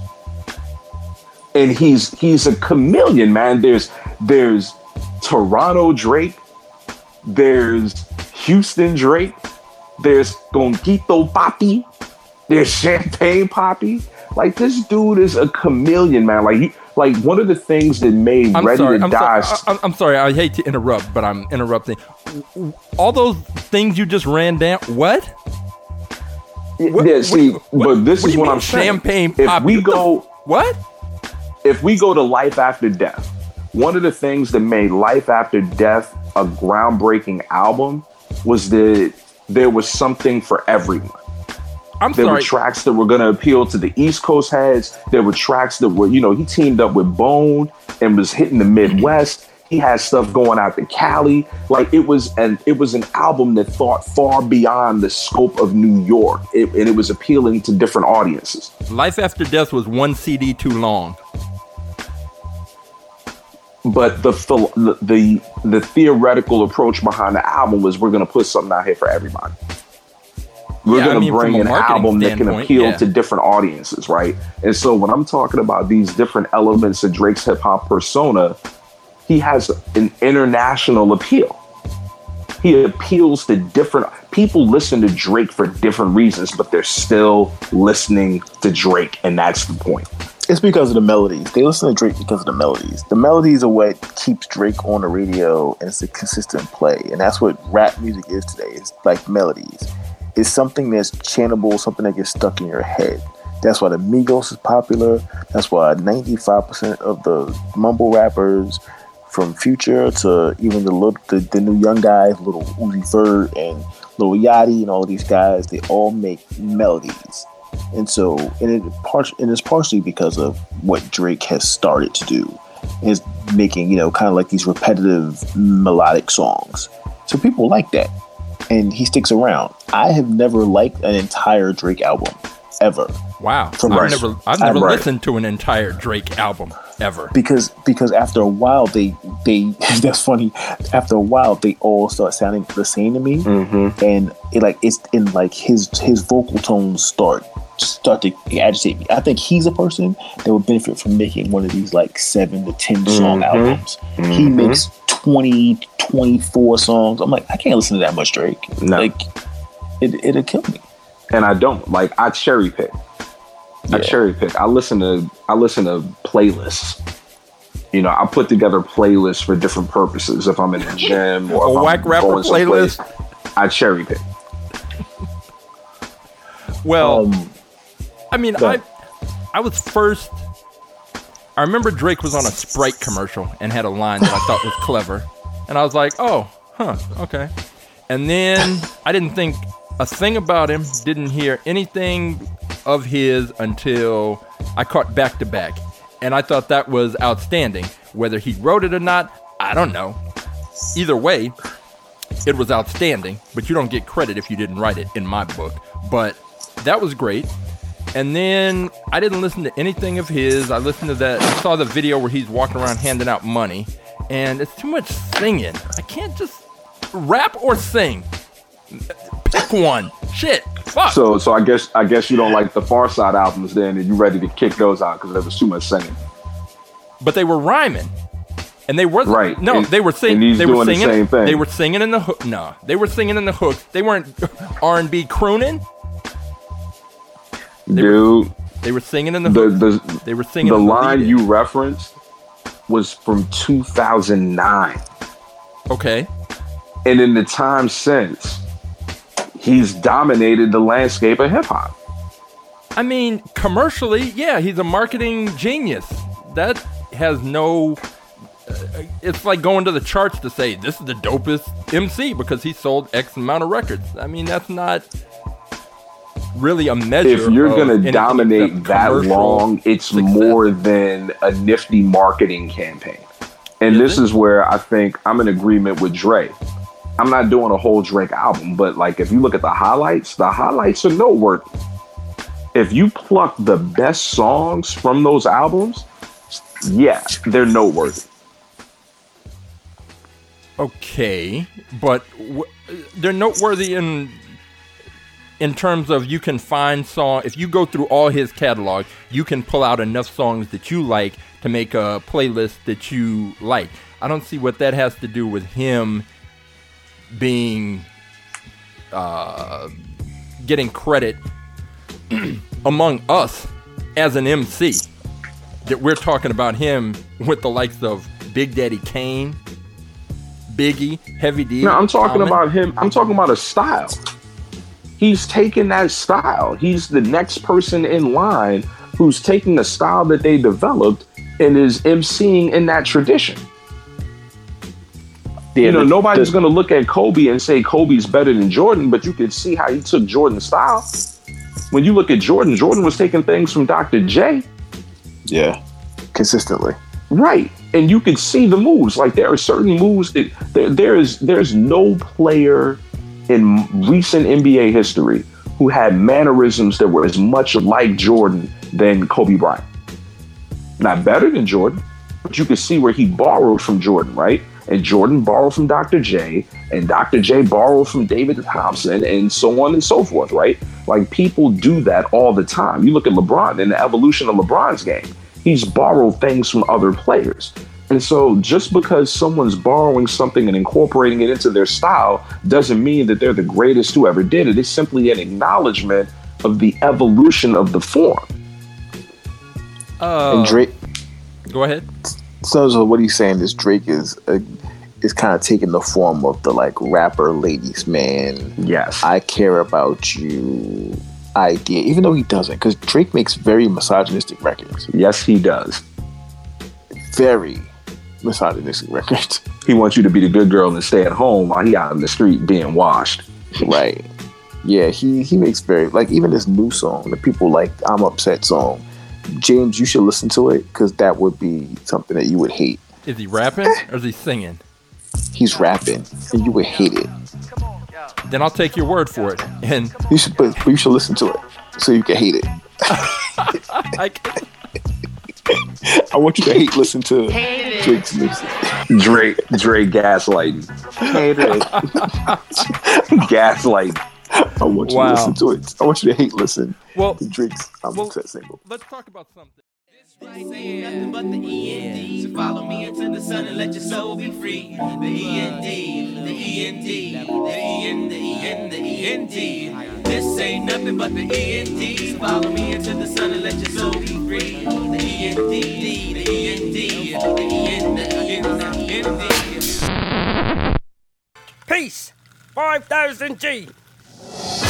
And he's he's a chameleon, man. There's there's Toronto Drake, there's Houston Drake, there's Gonquito Papi, there's Champagne Papi. Like this dude is a chameleon, man. Like he, like one of the things that made I'm Ready sorry. to I'm, Die. sorry. I- I'm, sorry. I hate to interrupt, but I'm interrupting. All those things you just ran down. What? What- yeah, see, what- what- but this is what I'm saying. champagne If we What the go, What? if we go to Life After Death, one of the things that made Life After Death a groundbreaking album was that there was something for everyone. I'm There sorry. were tracks that were going to appeal to the East Coast heads. There were tracks that were, you know, he teamed up with Bone and was hitting the Midwest. He had stuff going out to Cali. Like it was an it was an album that thought far beyond the scope of New York, it, and it was appealing to different audiences. Life After Death was one CD too long. But the the the, the theoretical approach behind the album was we're going to put something out here for everybody. We're Yeah, I gonna mean, bring an album that can appeal yeah. to different audiences, right? And so when I'm talking about these different elements of Drake's hip hop persona, he has an international appeal. He appeals to different people listen to Drake for different reasons, but they're still listening to Drake, and that's the point. It's because of the melodies. They listen to Drake because of the melodies. The melodies are what keeps Drake on the radio, and it's a consistent play. And that's what rap music is today. It's like melodies. It's something that's chantable, something that gets stuck in your head. That's why the Migos is popular. That's why 95% of the mumble rappers, from Future to even the little, the, the new young guys, little Uzi Vert and Lil Yachty and all these guys, they all make melodies. And so, and it part, and it's partially because of what Drake has started to do, is making you know kind of like these repetitive melodic songs. So people like that, and he sticks around. I have never liked an entire Drake album ever Wow. From I've never I've I'm never right. listened to an entire Drake album ever. because because after a while they they *laughs* that's funny. After a while they all start sounding the same to me, Mm-hmm. and it like it's in like his his vocal tones start start to agitate me. I think he's a person that would benefit from making one of these like seven to ten song Mhm. albums. He Mhm. makes 20, 24 songs. I'm like, I can't listen to that much Drake. No. Like it it'll kill me. and I don't like I cherry pick. I cherry pick. I listen to I listen to playlists. You know, I put together playlists for different purposes. If I'm in the gym or *laughs* A if I'm whack rapper playlist? I cherry pick. Well, Um, I mean, I. I was first. I remember Drake was on a Sprite commercial and had a line that I thought was clever, and I was like, "Oh, huh, okay." And then I didn't think a thing about him. Didn't hear anything of his until I caught back to back, and I thought that was outstanding. Whether he wrote it or not, I don't know. Either way, it was outstanding, but you don't get credit if you didn't write it in my book. But that was great. And then I didn't listen to anything of his. I listened to that. I saw the video where he's walking around handing out money, and it's too much singing. I can't just rap or sing. Pick one. Shit. Fuck. So so I guess I guess you don't like the Pharcyde albums then and you ready to kick those out because there was too much singing. but they were rhyming, and they were Right, No, and- they were singing. They were doing the singing. same thing. They were singing in the hook. No, they were singing in the hook. They weren't *laughs* R and B crooning. They were- Dude, They were singing in the the the They were singing the in line you referenced was from 2009. Okay. And in the time since, he's dominated the landscape of hip hop. I mean, commercially, yeah, he's a marketing genius. That has no. Uh, it's like going to the charts to say this is the dopest MC because he sold X amount of records. I mean, that's not really a measure. If you're going to dominate that long, it's success. more than a nifty marketing campaign. And Is this it? is where I think I'm in agreement with Dre. I'm not doing a whole Drake album, but like if you look at the highlights, the highlights are noteworthy. If you pluck the best songs from those albums, yeah, they're noteworthy. Okay, but w- they're noteworthy in in terms of you can find song if you go through all his catalog, you can pull out enough songs that you like to make a playlist that you like. I don't see what that has to do with him being uh, getting credit *clears throat* among us as an MC. That we're talking about him with the likes of Big Daddy Kane, Biggie, Heavy D. No, I'm talking Common. about him. I'm talking about a style. He's taking that style. He's the next person in line who's taking the style that they developed and is emceeing in that tradition. You know, the- nobody's going to look at Kobe and say Kobe's better than Jordan, but you can see how he took Jordan's style. When you look at Jordan, Jordan was taking things from Dr. J. Yeah, consistently. Right. And you can see the moves. Like there are certain moves that there, there is there's no player in recent NBA history who had mannerisms that were as much like Jordan than Kobe Bryant. Not better than Jordan, but you could see where he borrowed from Jordan, right? And Jordan borrowed from Dr. J, and Dr. J borrowed from David Thompson, and so on and so forth, right? Like people do that all the time. You look at LeBron and the evolution of LeBron's game, he's borrowed things from other players. And so just because someone's borrowing something and incorporating it into their style doesn't mean that they're the greatest who ever did it. It's simply an acknowledgement of the evolution of the form. Uh, and Drake. go ahead. So, so what he's saying is Drake is uh, is kind of taking the form of the like rapper ladies man. Yes. I care about you idea, even though he doesn't, because Drake makes very misogynistic records. Yes, he does. Very misogynistic records. *laughs* He wants you to be the good girl and stay at home while he out in the street being washed. right. Yeah, he he makes very like even this new song, the people like I'm upset song. James, you should listen to it because that would be something that you would hate. Is he rapping or is he singing? He's rapping and you would hate it. Then I'll take your word for it. And You should, but, but you should listen to it so you can hate it. *laughs* I, *laughs* I want you to hate listen to Drake's music. Drake, Drake gaslighting. *laughs* gaslighting. I want you Wow. to listen to it. I want you to hate listen well, to Drake's I'm Well- upset single. let's talk about something. Saying nothing but the END. So follow me into the sun and let your soul be free. The END, the END, the END, the END, the END. This ain't nothing but the END. So follow me into the sun and let your soul be free. The END, the END, the END, the END. Peace. 5000 G. Bye.